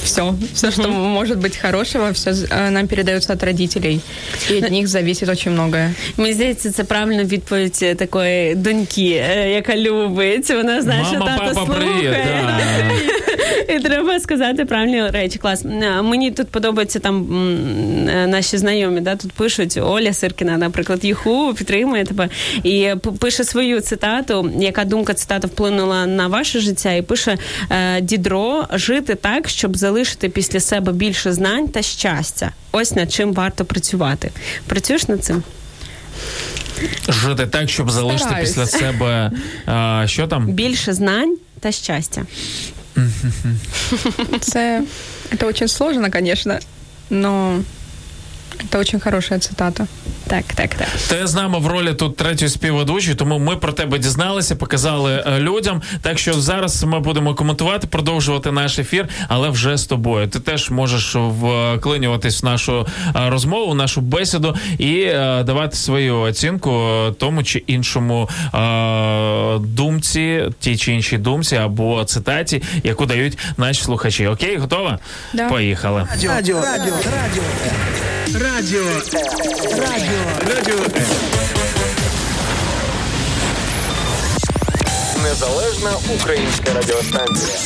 все, все, что может быть хорошего, все нам передается от родителей. І від них зависит очень многое. Мені здається, це правильна відповідь е, такої доньки, е, яка любить. Вона знає, що тато слухає. Да. <laughs> І треба сказати правильні речі. Клас. Мені тут подобається там е, наші знайомі, да, тут пишуть Оля Сиркіна, наприклад, Юху підтримує тебе і пише свою цитату, яка думка цитата вплинула на ваше життя, і пише е, Дідро жити так, щоб залишити після себе більше знань та щастя. Ось над чим варто працювати. Працюєш над цим? Жити так, щоб залишити Стараюсь. після себе. А, що там? Більше знань та щастя. Це, это очень сложно, конечно, но это очень хорошая цитата. Так, так, так. Ти з нами в ролі тут третьої співведучої, тому ми про тебе дізналися, показали е, людям. Так що зараз ми будемо коментувати, продовжувати наш ефір, але вже з тобою. Ти теж можеш вклинюватись в нашу е, розмову, в нашу бесіду і е, давати свою оцінку тому чи іншому думці, тій чи іншій думці або цитаті, яку дають наші слухачі. Окей, готова? Да. Поїхали. Радіо, радіо, радіо, радіо, радіо, радіо. Незалежна українська радіостанція.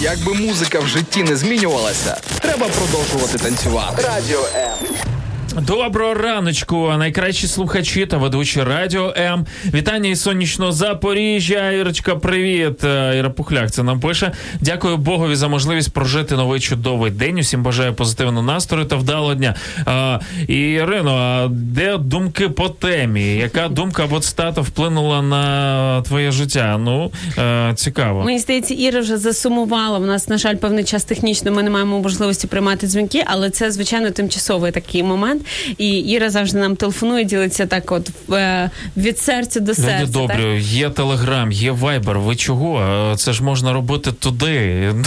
Якби музика в житті не змінювалася, треба продовжувати танцювати. Радіо М. Доброго раночку, найкращі слухачі та ведучі Радіо М. Вітання із сонячного Запоріжжя. Ірочка, привіт. Е, Іра Пухляк це нам пише. Дякую Богові за можливість прожити новий чудовий день. Усім бажаю позитивного настрою та вдалого дня. А, і Ірино, а де думки по темі? Яка думка або цитата вплинула на твоє життя? Ну, е, цікаво. Мені здається, Іра вже засумувала. У нас, на жаль, певний час технічно ми не маємо можливості приймати дзвінки, але це звичайно тимчасовий такий момент. І Іра завжди нам телефонує, ділиться так, от е, від серця до серця. Люди добрі, так? є телеграм, є вайбер. Ви чого? Е, Це ж можна робити туди. <laughs>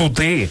Ну, туди.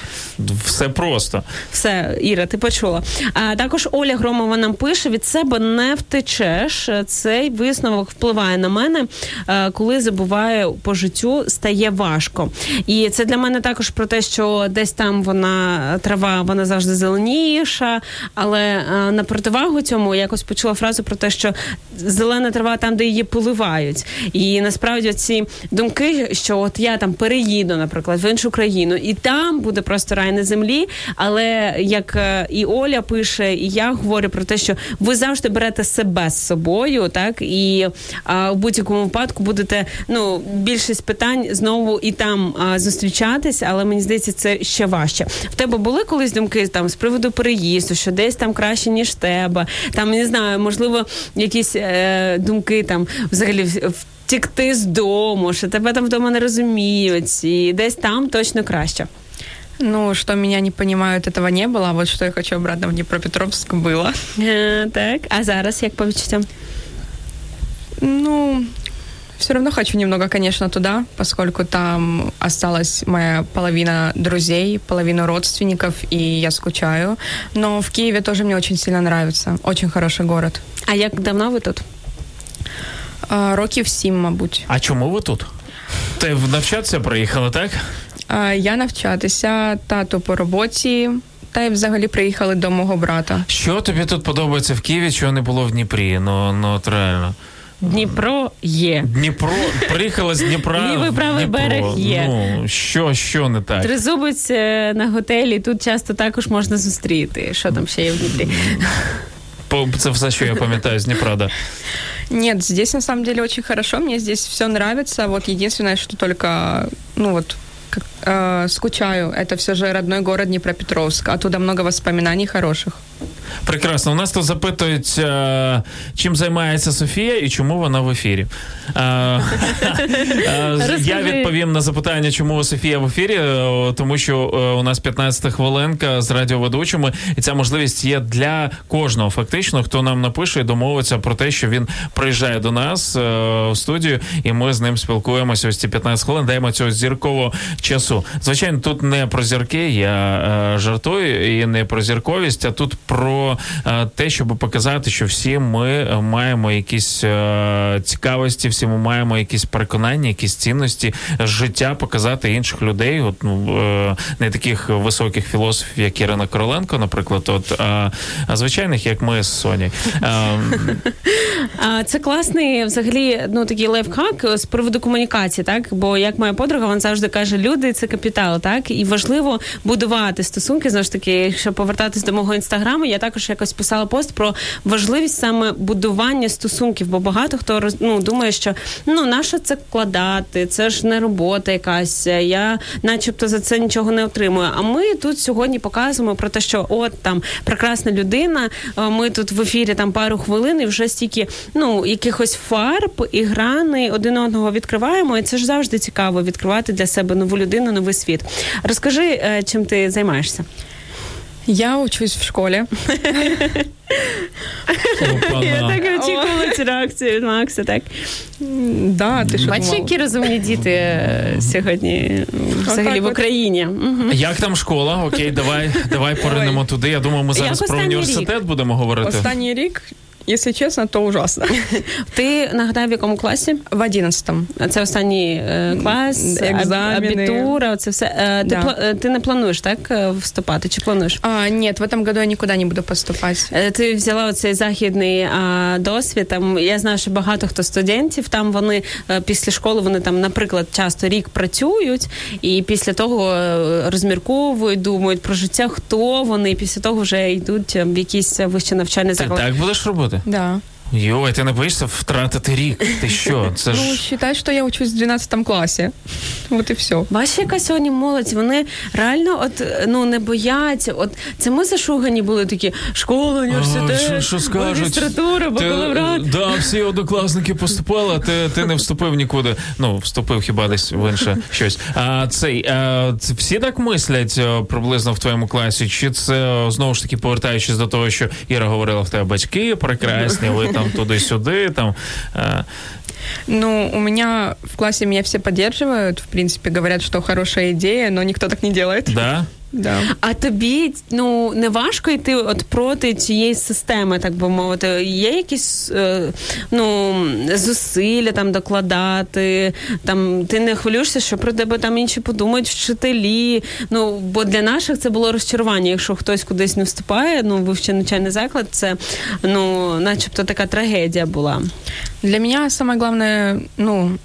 Все просто. Все, Іра, ти почула. А також Оля Громова нам пише: від себе не втечеш. Цей висновок впливає на мене, е, коли забуваю по життю, стає важко. І це для мене також про те, що десь там вона трава, вона завжди зеленіша, але е, на противагу цьому якось почула фразу про те, що зелена трава там, де її поливають. І насправді ці думки, що от я там переїду, наприклад, в іншу країну, і там буде просто рай на землі. Але як е, і Оля пише, і я говорю про те, що ви завжди берете себе з собою, так і а, в будь-якому випадку будете ну більшість питань знову і там а, зустрічатись, але мені здається, це ще важче. В тебе були колись думки там з приводу переїзду, що десь там краще ніж тебе, там не знаю, можливо, якісь е, думки там взагалі в- втікти з дому, що тебе там вдома не розуміють, і десь там точно краще. Ну, что меня не понимают, этого не было, а вот что я хочу обратно в Днепропетровск было. Е, так, а зараз як по відчуттям? Ну, все равно хочу немного, конечно, туда, поскольку там осталась моя половина друзей, половина родственников, и я скучаю. Но в Киеве тоже мне очень сильно нравится. Очень хороший город. А як давно ви тут? А, Років сім, мабуть. А чому ви тут? Ти навчатися приїхали, так? А, Я навчатися, тато по роботі, та й взагалі приїхали до мого брата. Що тобі тут подобається в Києві, чого не було в Дніпрі? Ну, ну от реально. Дніпро є. Дніпро приїхала з Дніпра. Лівий, правий Дніпро. берег є. Ну що, що не так? Тризубець е, на готелі тут часто також можна зустріти. Що там ще є в Дніпрі? Це все, що я пам'ятаю з Дніпра. Да. Нет, здесь на самом деле очень хорошо, мне здесь все нравится. Вот единственное, что только, ну вот, как- э, скучаю, это все же родной город Днепропетровск. Оттуда много воспоминаний хороших. Прекрасно. У нас тут запитують, е, чим займається Софія і чому вона в ефірі. Е, е, Я відповім на запитання, чому Софія в ефірі, тому що у нас 15 хвилинка з радіоведучими, і ця можливість є для кожного, фактично, хто нам напише і домовиться про те, що він приїжджає до нас в студію, і ми з ним спілкуємося ось ці 15 хвилин, даємо цього зіркового часу. Звичайно, тут не про зірки, я жартую, і не про зірковість, а тут про е, те, щоб показати, що всі ми е, маємо якісь е, цікавості, всі ми маємо якісь переконання, якісь цінності, життя показати інших людей, от ну не таких високих філософів, як Ірина Короленко, наприклад, от а, звичайних, як ми з Соні. Це класний взагалі ну такий лайфхак з приводу комунікації, так бо як моя подруга, вона завжди каже, люди це капітал, так і важливо будувати стосунки. Знову ж таки, якщо повертатись до мого інстаграму, я також якось писала пост про важливість саме будування стосунків, бо багато хто ну, думає, що ну нащо це вкладати, це ж не робота якась. Я, начебто, за це нічого не отримую. А ми тут сьогодні показуємо про те, що от там прекрасна людина. Ми тут в ефірі там пару хвилин і вже стільки ну якихось фарб і грани один одного відкриваємо. І це ж завжди цікаво відкривати для себе нову людину, новий світ. Розкажи, е, чим ти займаєшся? Я учусь в школе. Я так очікувала цю реакцію від Макса. Так Да, ти що бачиш, які розумні діти е, сьогодні взагалі в. Україні. Як там школа? Окей, давай, давай поринемо туди. Я думаю, ми зараз про університет будемо говорити. Останній рік, если честно, то ужасно. <laughs> Ти нагадай, в якому класі? В одиннадцатом. Це останній е, клас, Екзамени. абітура, це все. Е, ти, Да. пла- е, ти не плануєш так е, вступати? Чи плануєш? А, нет, в этом году я никуда не буду поступать. Е, Ти взяла оцей західний а, досвід. Там я знаю, що багато хто студентів там вони е, після школи вони там, наприклад, часто рік працюють, і після того е, розмірковують, думають про життя, хто вони, і після того вже йдуть е, в якісь вищі навчальні Ти заклади. так будеш робити? Да. Йой, ти не боїшся втратити рік. Ти що? Це ж... Ну, считай, что я учусь в 12 классе. Вот и все. Бачиш, яка сьогодні молодь, вони реально от ну не бояться. От це ми зашугані були такі школа, університет, що, що скажуть? магістратура, бакалаврат. да, всі однокласники поступали, а ти, ти не вступив нікуди. Ну, вступив хіба десь в інше щось. А цей а, це всі так мислять е, приблизно в твоєму класі? Чи це знову ж таки повертаючись до того, що Іра говорила, в тебе батьки прекрасні, ви там туди-сюди, там. е, Ну, у меня в классе меня все поддерживают, в принципе, говорят, что хорошая идея, но никто так не делает. да? Да. А тобі ну не важко йти от проти цієї системи, так би мовити. Є якісь е, ну зусилля там докладати. Там ти не хвилюєшся, що про тебе там інші подумають вчителі. Ну бо для наших це було розчарування. Якщо хтось кудись не вступає, ну вивчений навчальний заклад, це ну, начебто, така трагедія була. Для меня самое главное, ну,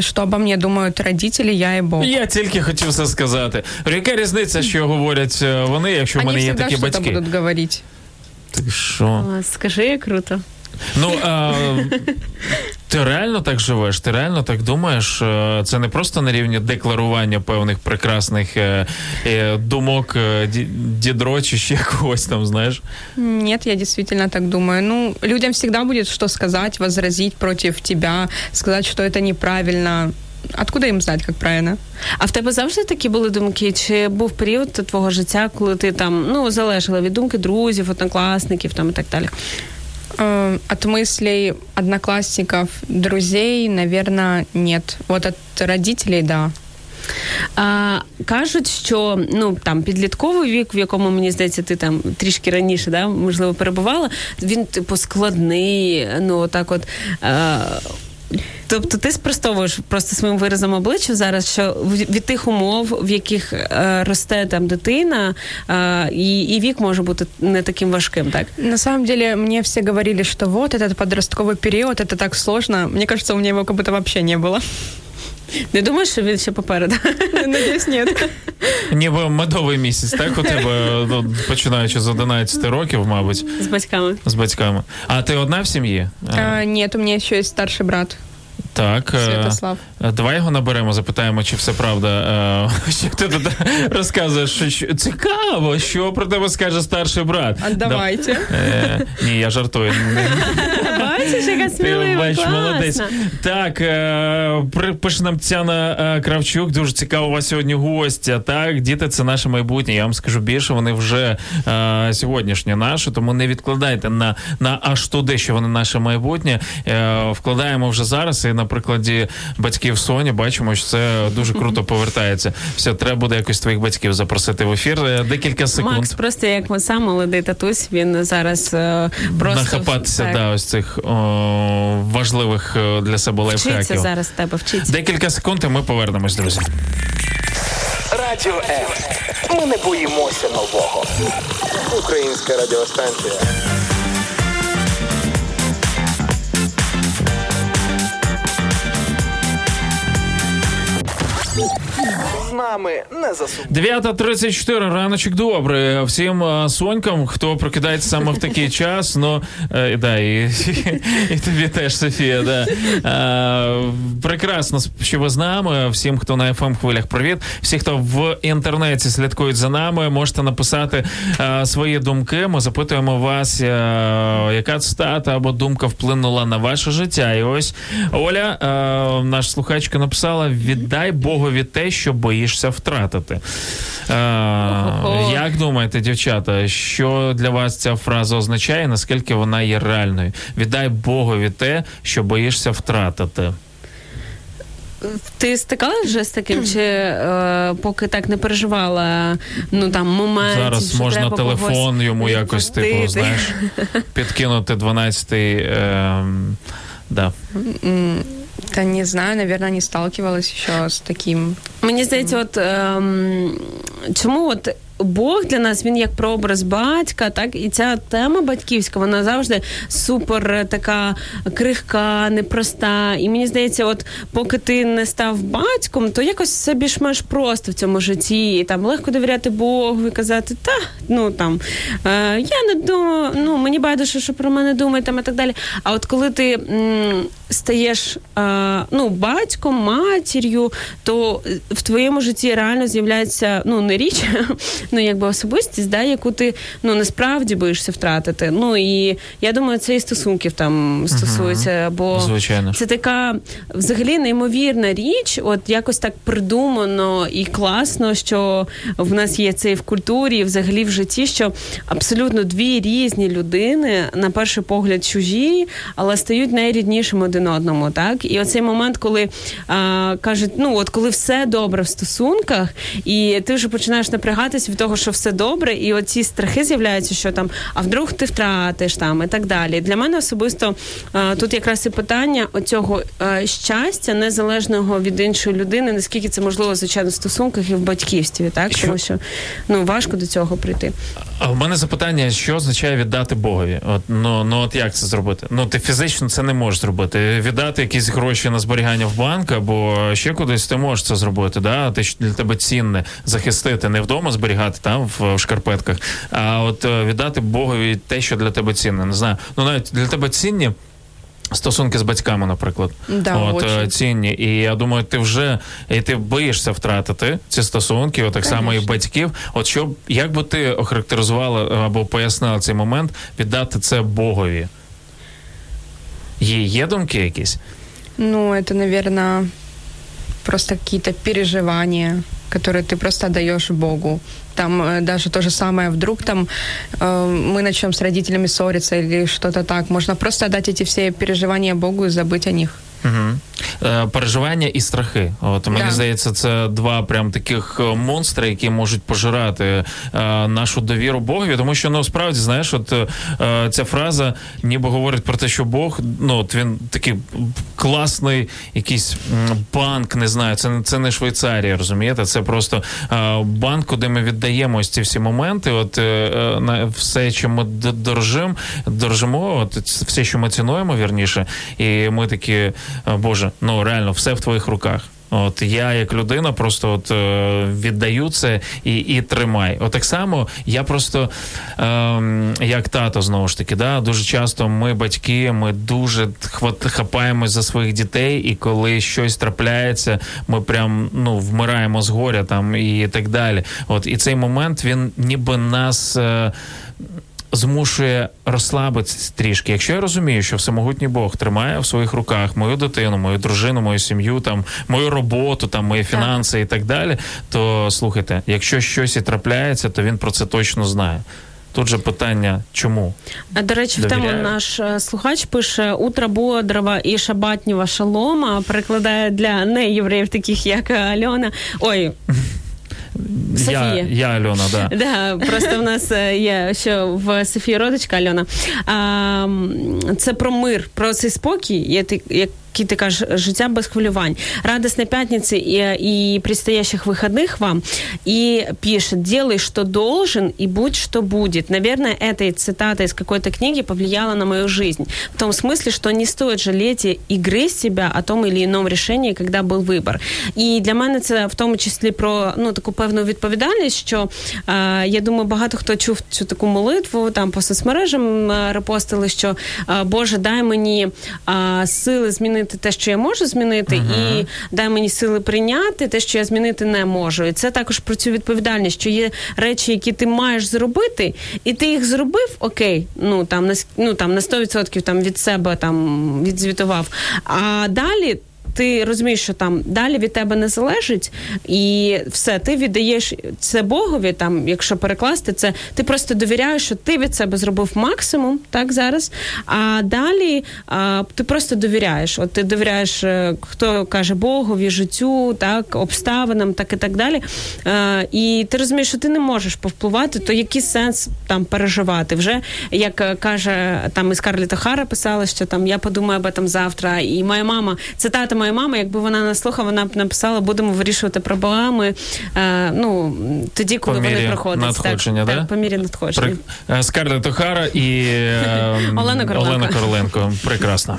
что обо мені думають родителі, я і Бог. Я тільки хотів це сказати. Яка різниця, що говорять е, вони, якщо в мене є такі батьки? Вони батьки? будут говорить. Ти що? Скажи, круто. Ну а, ти реально так живеш? Ти реально так думаєш? Е, Це не просто на рівні декларування певних прекрасних е, е, думок е, дідро чи ще когось там, знаєш? Нет, я действительно так думаю. Ну, людям всегда будет что сказать, возразить против тебя, сказать, что это неправильно. Откуда им знать, как правильно? А в тебе завжди такі були думки? Чи був період твого життя, коли ти там ну залежала від думки друзів, однокласників там і так далі? От мыслей одноклассников, друзей, наверное, нет. Вот от родителей, да. А, кажуть, що ну там підлітковий вік, в якому мені здається, ти там трішки раніше, да, можливо, перебувала, він типу складний. Ну так, от. А, Тобто ти спростовуєш просто своїм виразом обличчя зараз, що в- від тих умов, в яких е, росте там дитина, е, і, і вік може бути не таким важким, так? На самом деле, мне все говорили, что вот этот подростковый период, это так сложно. Мне кажется, у меня его как будто вообще не было. Не думаєш, що він ще попереду? <laughs> Надеюсь, нет. Ніби медовий місяць, так у тебе ну, починаючи з 11 років, мабуть, З батьками. з батьками. А ти одна в сім'ї? А, нет, у меня еще есть старший брат, Так. е, Святослав. е, Давай його наберемо, запитаємо, чи все правда. е, <laughs> Що ти тут розказуєш? Що, що- цікаво, що про тебе скаже старший брат. Отдавайте. Да. Е, ні, я жартую. <laughs> Бачиш, яка смілива, бач, класна. молодець. Так, е, пише нам Тяна е, Кравчук. Дуже цікаво у вас сьогодні гостя. Так, діти, це наше майбутнє. Я вам скажу більше, вони вже е, сьогоднішнє наше, тому не відкладайте на, на аж туди, що вони наше майбутнє. Е, вкладаємо вже зараз. І на прикладі батьків Соні бачимо, що це дуже круто <laughs> повертається. Все, треба буде якось твоїх батьків запросити в ефір. Е, Декілька секунд. Макс просто як сам молодий татусь, він зараз е, просто Нахапатися так, да, ось цих важливих е, для себе вчиться зараз тебе вчиться. Декілька секунд, і ми повернемось, друзі. Радіо М. Ми не боїмося нового. Українська радіостанція. З нами не засумуйте. 9.34, раночок добрий. Всім е, сонькам, хто прокидається саме в такий <laughs> час. Ну, е, да, і, <laughs> і тобі теж, Софія. Да. Е, прекрасно, що ви з нами. Всім, хто на fm хвилях, привіт. Всі, хто в інтернеті слідкують за нами, можете написати е, свої думки. Ми запитуємо вас, яка цитата або думка вплинула на ваше життя. І ось Оля, е, наш слухачка, написала: віддай Богові те, що боїшся втратити. Е, як думаєте, дівчата, що для вас ця фраза означає? Наскільки вона є реальною? Віддай Богові те, що боїшся втратити. Ти стикалась вже з таким, чи е, поки так не переживала ну там момент. Зараз можна телефон йому якось типу, знаєш, підкинути 12-й. Е, да. Да не знаю, наверное, не сталкивалась еще с таким. Мені здається, от ем, чому от Бог для нас він як прообраз батька, так і ця тема батьківська, вона завжди супер така крихка, непроста. І мені здається, от поки ти не став батьком, то якось все більш-менш просто в цьому житті. І там легко довіряти Богу і казати, та ну там е, я не думаю, ну мені байдуже, що про мене думають там і так далі. А от коли ти м, стаєш е, ну, батьком, матір'ю, то в твоєму житті реально з'являється ну не річ, <laughs> ну якби особистість, да, яку ти ну насправді боїшся втратити. Ну і я думаю, це і стосунків там стосується, бо Звичайно. це така взагалі неймовірна річ, от якось так придумано і класно, що в нас є це і в культурі, і взагалі в житті, що абсолютно дві різні людини, на перший погляд, чужі, але стають найріднішими один одному. Так, і оцей момент, коли а, кажуть, ну от коли все добре в стосунках, і ти вже починаєш напрягатись від того, що все добре, і оці страхи з'являються, що там, а вдруг ти втратиш там і так далі. Для мене особисто а, тут якраз і питання оцього а, щастя незалежного від іншої людини, наскільки це можливо звичайно в стосунках і в батьківстві, так Що- тому що ну важко до цього прийти. А в мене запитання, що означає віддати Богові? От, ну, ну от як це зробити? Ну, ти фізично це не можеш зробити. Віддати якісь гроші на зберігання в банк або ще кудись ти можеш це зробити. Да? Що для тебе цінне захистити, не вдома зберігати там в, в шкарпетках, а от е, віддати Богові те, що для тебе цінне. Не знаю. Ну навіть для тебе цінні. Стосунки з батьками, наприклад, Да, от е, очень. цінні, і я думаю, ти вже і ти боїшся втратити ці стосунки, от так само і батьків. От що б- як би ти охарактеризувала е, або пояснила цей момент віддати це Богові? Є, є думки якісь? Ну, это, наверное, просто какие-то переживания, которые ты просто отдаешь Богу. Там э, даже то же самое, вдруг там э, мы начнем с родителями ссориться или что-то так. Можно просто отдать эти все переживания Богу и забыть о них. Угу. Е, переживання і страхи. От мені Да. здається, це два прям таких е, монстри, які можуть пожирати е, нашу довіру Богові. Тому що ну справді знаєш, от е, ця фраза ніби говорить про те, що Бог, ну от він такий класний якийсь банк, не знаю, це, це не Швейцарія, розумієте? Це просто е, банк, куди ми віддаємо ось ці всі моменти. От е, е, на все, чим ми дорожимо, дорожимо, от все, що ми цінуємо, вірніше, і ми такі, е, Боже, ну реально, все в твоїх руках. От я як людина просто от е, віддаю це і, і тримай. От так само я просто ем, як тато знову ж таки, да, дуже часто ми батьки, ми дуже хват, хапаємось за своїх дітей, і коли щось трапляється, ми прям ну вмираємо з горя там і так далі. От і цей момент він ніби нас. Е, змушує розслабитися трішки. Якщо я розумію, що всемогутній Бог тримає в своїх руках мою дитину, мою дружину, мою сім'ю, там мою роботу, там мої фінанси і так далі, то слухайте, якщо щось і трапляється, то він про це точно знає. Тут же питання, чому? А, До речі, в тему наш е, слухач пише утро бодрого і шабатнього шалома. Перекладає для неєвреїв, таких як Альона. Ой. Я, Софія. я Альона, да. <laughs> Да, просто в нас е, є що в Софії родичка Альона. А, це про мир, про цей спокій, ти- який ти кажеш, життя без хвилювань. Радостной пятницы и, и предстоящих выходных вам. И пишет, делай, что должен, и будь, что будет. Наверное, эта цитата из какой-то книги повлияла на мою жизнь. В том смысле, что не стоит жалеть и грызть себя о том или ином решении, когда був вибір. І для мене це в тому числі про ну таку певну відповідальність, що е, я думаю, багато хто чув цю таку молитву там по соцмережам е, репостили, що е, Боже, дай мені е, сили змінити те, що я можу змінити, і дай мені сили прийняти те, що я змінити не можу. І це також про цю відповідальність, що є речі, які ти маєш зробити, і ти їх зробив, окей, ну там на ну там на 100% там від себе там відзвітував. А далі. Ти розумієш, що там далі від тебе не залежить, і все, ти віддаєш це Богові. Там, якщо перекласти це, ти просто довіряєш, що ти від себе зробив максимум, так зараз. А далі а, ти просто довіряєш. От ти довіряєш, е, хто каже Богові, життю, так, обставинам, так і так далі. Е, і ти розумієш, що ти не можеш повпливати, то який сенс там переживати? Вже як е, каже там і Скарлетт Охара писала, що там я подумаю об этом завтра. І моя мама, цитата моєї мама, якби вона нас слухала, вона б написала, будемо вирішувати проблеми. Е, ну тоді, коли По вони проходять. надходження, так, да? так, по мірі надходження. При... Скарлетт Охара і <laughs> е, Олена Короленко. Олена Короленко. Прекрасно.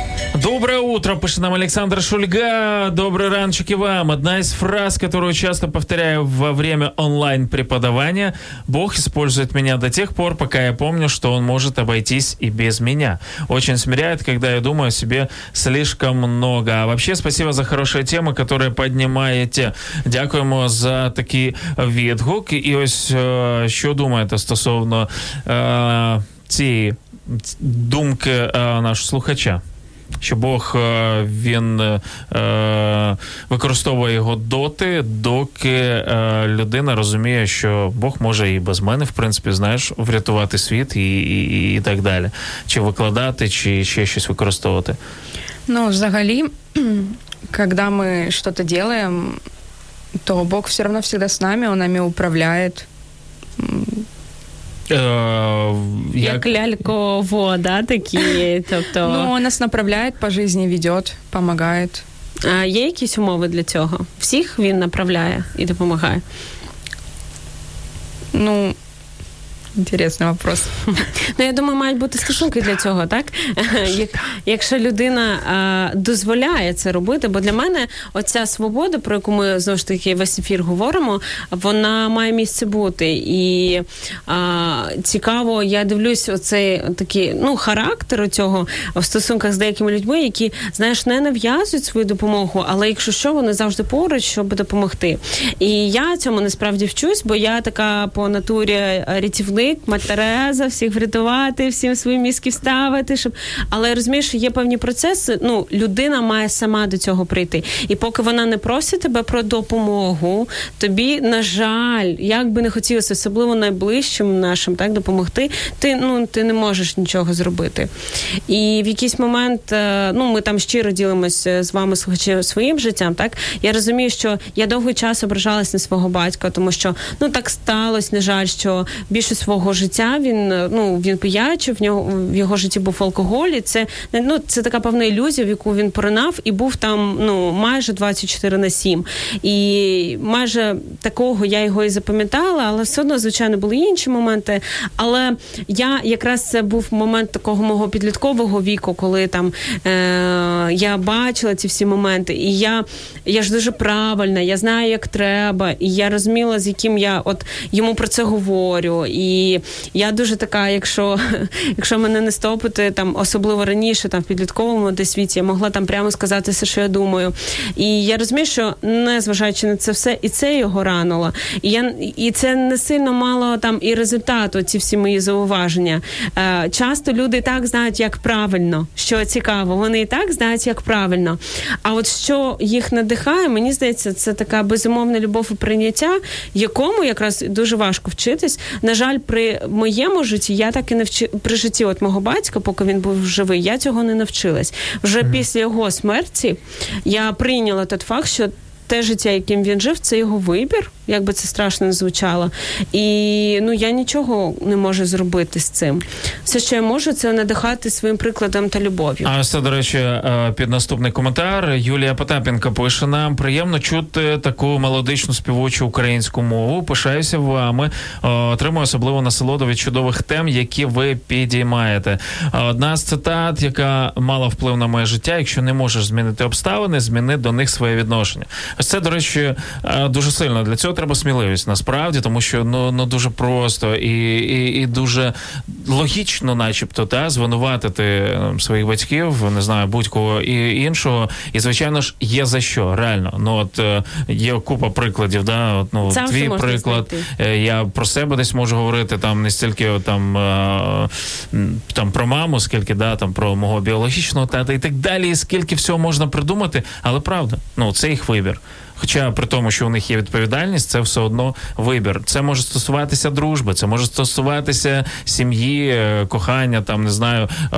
Доброе утро, пишет нам Александр Шульга. Добрый ранчик и вам. Одна из фраз, которую часто повторяю во время онлайн-преподавания. Бог использует меня до тех пор, пока я помню, что Он может обойтись и без меня. Очень смиряет, когда я думаю о себе слишком много. А вообще, спасибо за хорошие темы, которые поднимаете. Дякуємо за такий відгук. І ось е, що думаєте стосовно е, цієї думки е, нашого слухача? Що Бог е, він е, використовує його доти, доки е, людина розуміє, що Бог може і без мене, в принципі, знаєш, врятувати світ і, і, і так далі. Чи викладати, чи ще щось використовувати. Ну, взагалі, <clears throat> когда мы что-то делаем, то Бог все равно всегда с нами, Он нами управляет. Е, Як ляльково, да, такі. <laughs> Тобто, Ну, нас направляють по жизни, ведет, допомагає. а є якісь умови для цього? Всіх він направляє і допомагає. Ну, Интересный вопрос. <laughs> Ну, я думаю, мають бути стосунки для цього, так? <laughs> Якщо людина дозволяє це робити, бо для мене оця свобода, про яку ми знову ж таки весь ефір говоримо, вона має місце бути. І а, цікаво, я дивлюсь оцей такий ну, характер цього в стосунках з деякими людьми, які, знаєш, не нав'язують свою допомогу, але якщо що, вони завжди поруч, щоб допомогти. І я цьому насправді вчусь, бо я така по натурі рятівник, мать Тереза, всіх врятувати, всім свої мізки вставити. Щоб... Але розумієш, є певні процеси. Ну, людина має сама до цього прийти. І поки вона не просить тебе про допомогу, тобі, на жаль, як би не хотілося, особливо найближчим нашим, так допомогти, ти ну ти не можеш нічого зробити. І в якийсь момент, е, ну ми там щиро ділимося з вами своїм життям. Так я розумію, що я довгий час ображалась на свого батька, тому що ну так сталося, на жаль, що більше свого життя він е, ну він пиячив, в нього в його житті був алкоголь. і Це ну це така певна ілюзія, в яку він поринав, і був там ну майже 24 на 7. І майже такого я його і запам'ятала, але все одно, звичайно, були інші моменти. Але я якраз це був момент такого мого підліткового віку, коли там е, я бачила ці всі моменти, і я я ж дуже правильна, я знаю, як треба, і я розуміла, з яким я от йому про це говорю. І я дуже така, якщо <laughs> якщо мене не стопити, там особливо раніше, там в підлітковому десь світі, я могла там прямо сказати все, що я думаю. І я розумію, що незважаючи на це все, і це його ранило. І я і це не сильно мало там і результату, ці всі мої зауваження. Е, Часто люди так знають, як правильно, що цікаво, вони і так знають, як правильно. А от що їх надихає, мені здається, це така безумовна любов і прийняття, якому якраз дуже важко вчитись. На жаль, при моєму житті я так і не вчи при житті от мого батька, поки він був живий, я цього не навчилась. Вже mm-hmm. після його смерті я прийняла той факт, що те життя, яким він жив, це його вибір, як би це страшно не звучало. І ну я нічого не можу зробити з цим. Все, що я можу, це надихати своїм прикладом та любов'ю. А це, до речі, е, під наступний коментар Юлія Потапенко пише нам: приємно чути таку мелодичну співочу українську мову. Пишаюся вами. Е, отримую особливо насолоду від чудових тем, які ви підіймаєте. Одна з цитат, яка мала вплив на моє життя. Якщо не можеш змінити обставини, зміни до них своє відношення. Ось це, до речі, е, дуже сильно. Для цього треба сміливість насправді, тому що ну ну дуже просто і і, і дуже логічно, начебто, та звинуватити ем, своїх батьків, не знаю, будь-кого і іншого. І звичайно ж є за що реально. Ну от е, є купа прикладів. Да, от, ну Сам твій приклад. Знайти. Е, я про себе десь можу говорити там не стільки там там про маму, скільки да там про мого біологічного тата і так далі. і Скільки всього можна придумати, але правда, ну це їх вибір. Хоча при тому, що у них є відповідальність, це все одно вибір. Це може стосуватися дружби, це може стосуватися сім'ї, е, кохання, там не знаю, е,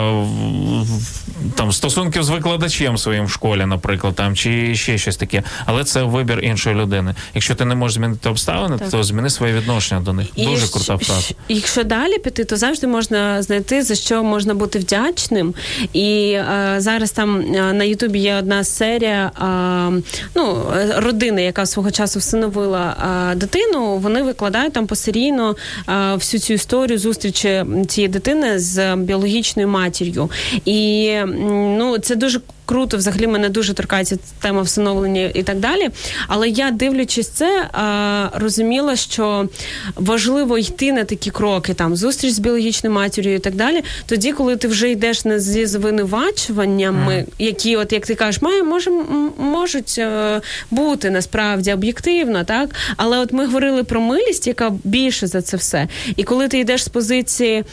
там стосунків з викладачем своїм в школі, наприклад, там чи ще щось таке. Але це вибір іншої людини. Якщо ти не можеш змінити обставини, так. то зміни своє відношення до них. І Дуже крута фраза. Якщо далі піти, то завжди можна знайти за що можна бути вдячним. І а, зараз там на Ютубі є одна серія. А, ну родини, яка свого часу всиновила а, дитину, вони викладають там посерійно а, всю цю історію зустрічі цієї дитини з біологічною матір'ю. І ну це дуже круто, взагалі мене дуже торкається тема всиновлення і так далі. Але я, дивлячись це, розуміла, що важливо йти на такі кроки, там зустріч з біологічною матір'ю і так далі. Тоді, коли ти вже йдеш не зі звинувачуваннями, mm. які, от як ти кажеш, має може можуть е, бути насправді об'єктивно, так але от ми говорили про милість, яка більше за це все. І коли ти йдеш з позиції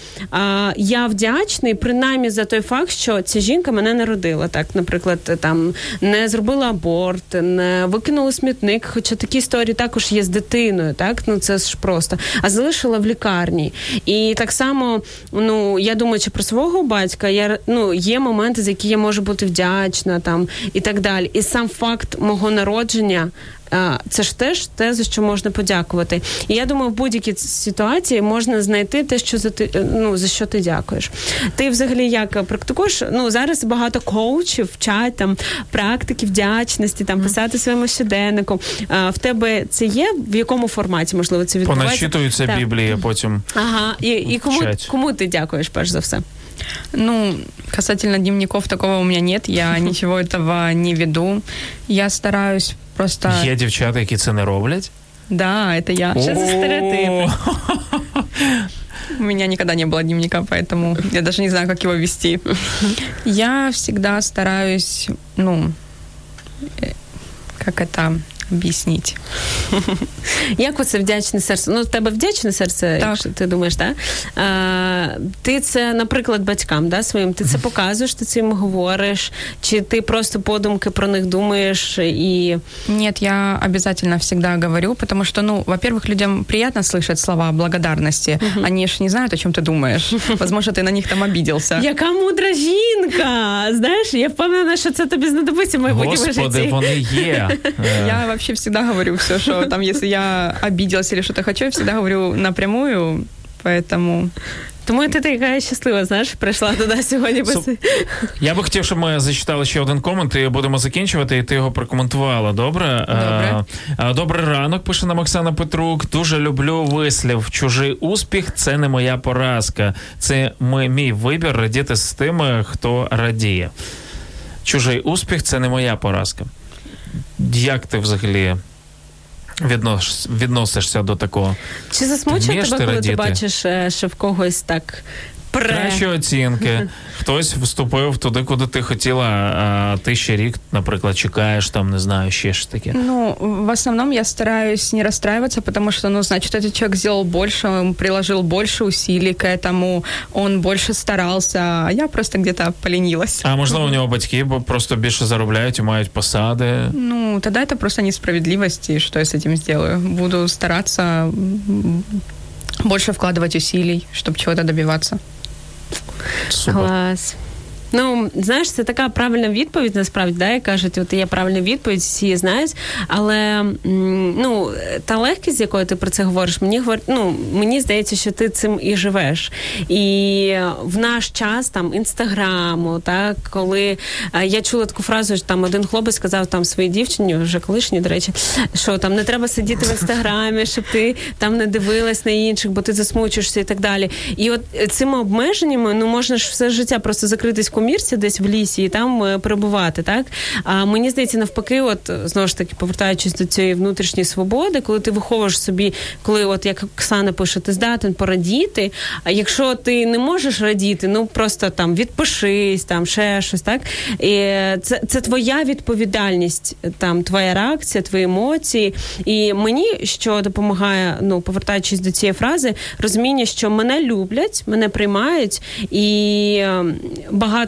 я вдячний, принаймні за той факт, що ця жінка мене народила, так наприклад, там не зробила аборт, не викинула смітник. Хоча такі історії також є з дитиною, так ну це ж просто, а залишила в лікарні. І так само, ну я думаючи про свого батька, я ну є моменти, за які я можу бути вдячна, там і так далі. І сам факт мого народження це ж теж те, за що можна подякувати. І я думаю, в будь-якій ситуації можна знайти те, що за ти ну за що ти дякуєш. Ти взагалі як практикуєш? Ну зараз багато коучів вчать там практики вдячності, там писати своєму щоденнику. А, в тебе це є? В якому форматі можливо це відбувається? Біблії, а потім Ага, і, і кому, кому ти дякуєш перш за все? Ну, касательно дневников такого у меня нет, я <laughs> ничего этого не веду. Я стараюсь просто... є дівчата, які це не роблять. Да, это я. Що за стереотипи? У меня никогда не было дневника, поэтому я даже не знаю, как его вести. <laughs> Я всегда стараюсь, ну, э, как это объяснить? <laughs> Як оце вдячне серце? Ну, в тебе вдячне серце, Так. якщо ти думаєш, так? А, ти це, наприклад, батькам да, своїм, ти це показуєш, <laughs> ти цим говориш, чи ти просто подумки про них думаєш і. Нет, я обязательно всегда говорю, потому что, ну, во-первых, людям приятно слышать слова благодарности. Они ж не знают, о чем ты думаешь. <laughs> Возможно, ты на них там обиделся. Яка мудра жінка! Знаєш, я впевнена, що це тобі знадобиться в майбутньому Господи, житті. вони є. Е, Я вообще всегда говорю все, что там, если я обиделась или что-то хочу, я всегда говорю напрямую, поэтому... Тому ти така щаслива, знаєш, прийшла туди сьогодні. Су- Я би хотів, щоб ми зачитали ще один комент, і будемо закінчувати, і ти його прокоментувала. Добре? Добре. Добрий ранок, пише нам Оксана Петрук. Дуже люблю вислів. Чужий успіх це не моя поразка. Це ми- мій вибір радіти з тими, хто радіє. Чужий успіх це не моя поразка. Як ти взагалі віднос, відносишся до такого? Чи засмучує тебе, коли радіти? ти бачиш, е, що в когось так? Кращі оцінки. Хтось вступив туди, куди ти хотіла, а ти ще рік, наприклад, чекаєш, там не знаю, ще ж таке. Ну, в основном я стараюсь не расстраиваться, потому что, ну, значит, этот человек сделал больше, он приложил больше усилий к этому, он больше старался, а я просто где-то поленилась. А можливо, у нього батьки бо просто більше заробляють і мають посади. Ну, тогда это просто несправедливость, и что я с этим сделаю? Буду стараться м, больше вкладывать усилий, чтобы чего-то добиваться. Супер. Клас. Ну, знаєш, це така правильна відповідь, насправді, да, як кажуть, от є правильна відповідь, всі її знають. Але ну, та легкість, з якою ти про це говориш, мені говор... ну, мені здається, що ти цим і живеш. І в наш час там інстаграму, так, коли е, я чула таку фразу, що там один хлопець сказав там своїй дівчині, вже колишній, до речі, що там не треба сидіти в інстаграмі, щоб ти там не дивилась на інших, бо ти засмучишся і так далі. І от цими обмеженнями ну можна ж все життя просто закритись комірці десь в лісі і там е, перебувати. Так а мені здається, навпаки, от знову ж таки, повертаючись до цієї внутрішньої свободи, коли ти виховуєш собі, коли, от як Оксана пише, ти здатен порадіти. А якщо ти не можеш радіти, ну просто там відпишись, там ще щось, так і це, це твоя відповідальність, там твоя реакція, твої емоції. І мені що допомагає, ну повертаючись до цієї фрази, розуміння, що мене люблять, мене приймають, і е,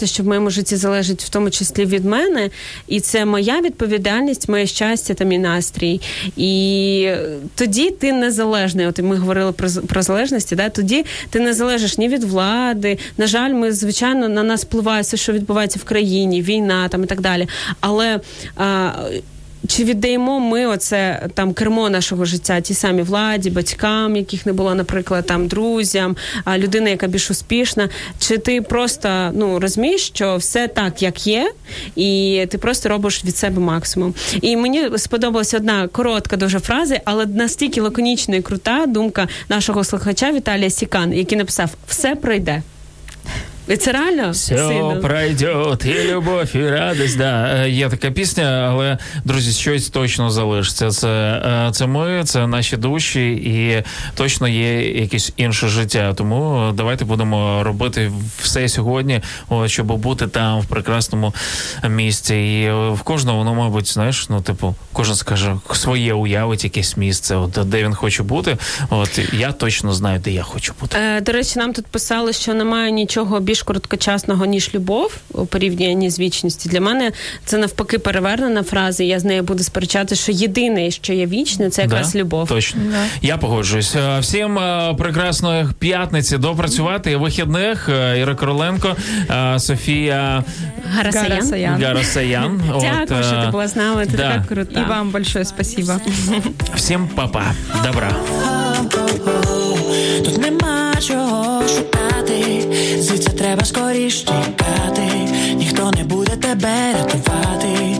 багато що в моєму житті залежить в тому числі від мене, і це моя відповідальність, моє щастя та мій настрій. І тоді ти незалежний. От ми говорили про, про залежності, да? тоді ти не залежиш ні від влади. На жаль, ми звичайно на нас впливає все, що відбувається в країні, війна там і так далі. Але а, чи віддаємо ми оце там кермо нашого життя тій самій владі, батькам, яких не було, наприклад, там друзям, а людина, яка більш успішна, чи ти просто ну розумієш, що все так, як є, і ти просто робиш від себе максимум. І мені сподобалася одна коротка дуже фраза, але настільки лаконічна і крута думка нашого слухача Віталія Сікан, який написав: все пройде. Це реально Все сильно. пройде, і любов, і радість. Да. Е, Є така пісня, але друзі, щось точно залишиться. Це, е, це ми, це наші душі, і точно є якесь інше життя. Тому давайте будемо робити все сьогодні, щоб бути там в прекрасному місці. І е, в кожного воно, мабуть, знаєш, ну типу, кожен скаже своє уявить якесь місце, от де він хоче бути. От я точно знаю, де я хочу бути. Е, До речі, нам тут писали, що немає нічого більш більш короткочасного ніж любов у порівнянні з вічністю. Для мене це навпаки перевернена фраза. і Я з нею буду сперечати, що єдине, що є вічне, це якраз да, любов. Точно да. я погоджуюсь. Е, всім е, прекрасної п'ятниці допрацювати вихідних. Е, Іра Короленко, Софія Гарасаян. Гарасаян. <laughs> Дякую, що ти була з нами. Ти да. така крута. І вам большое спасибо. Всім па-па. Добра чого шукати, звідси треба скоріш тікати, ніхто не буде тебе рятувати.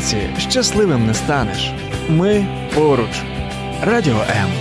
Одинці щасливим не станеш. Ми поруч. Радіо М.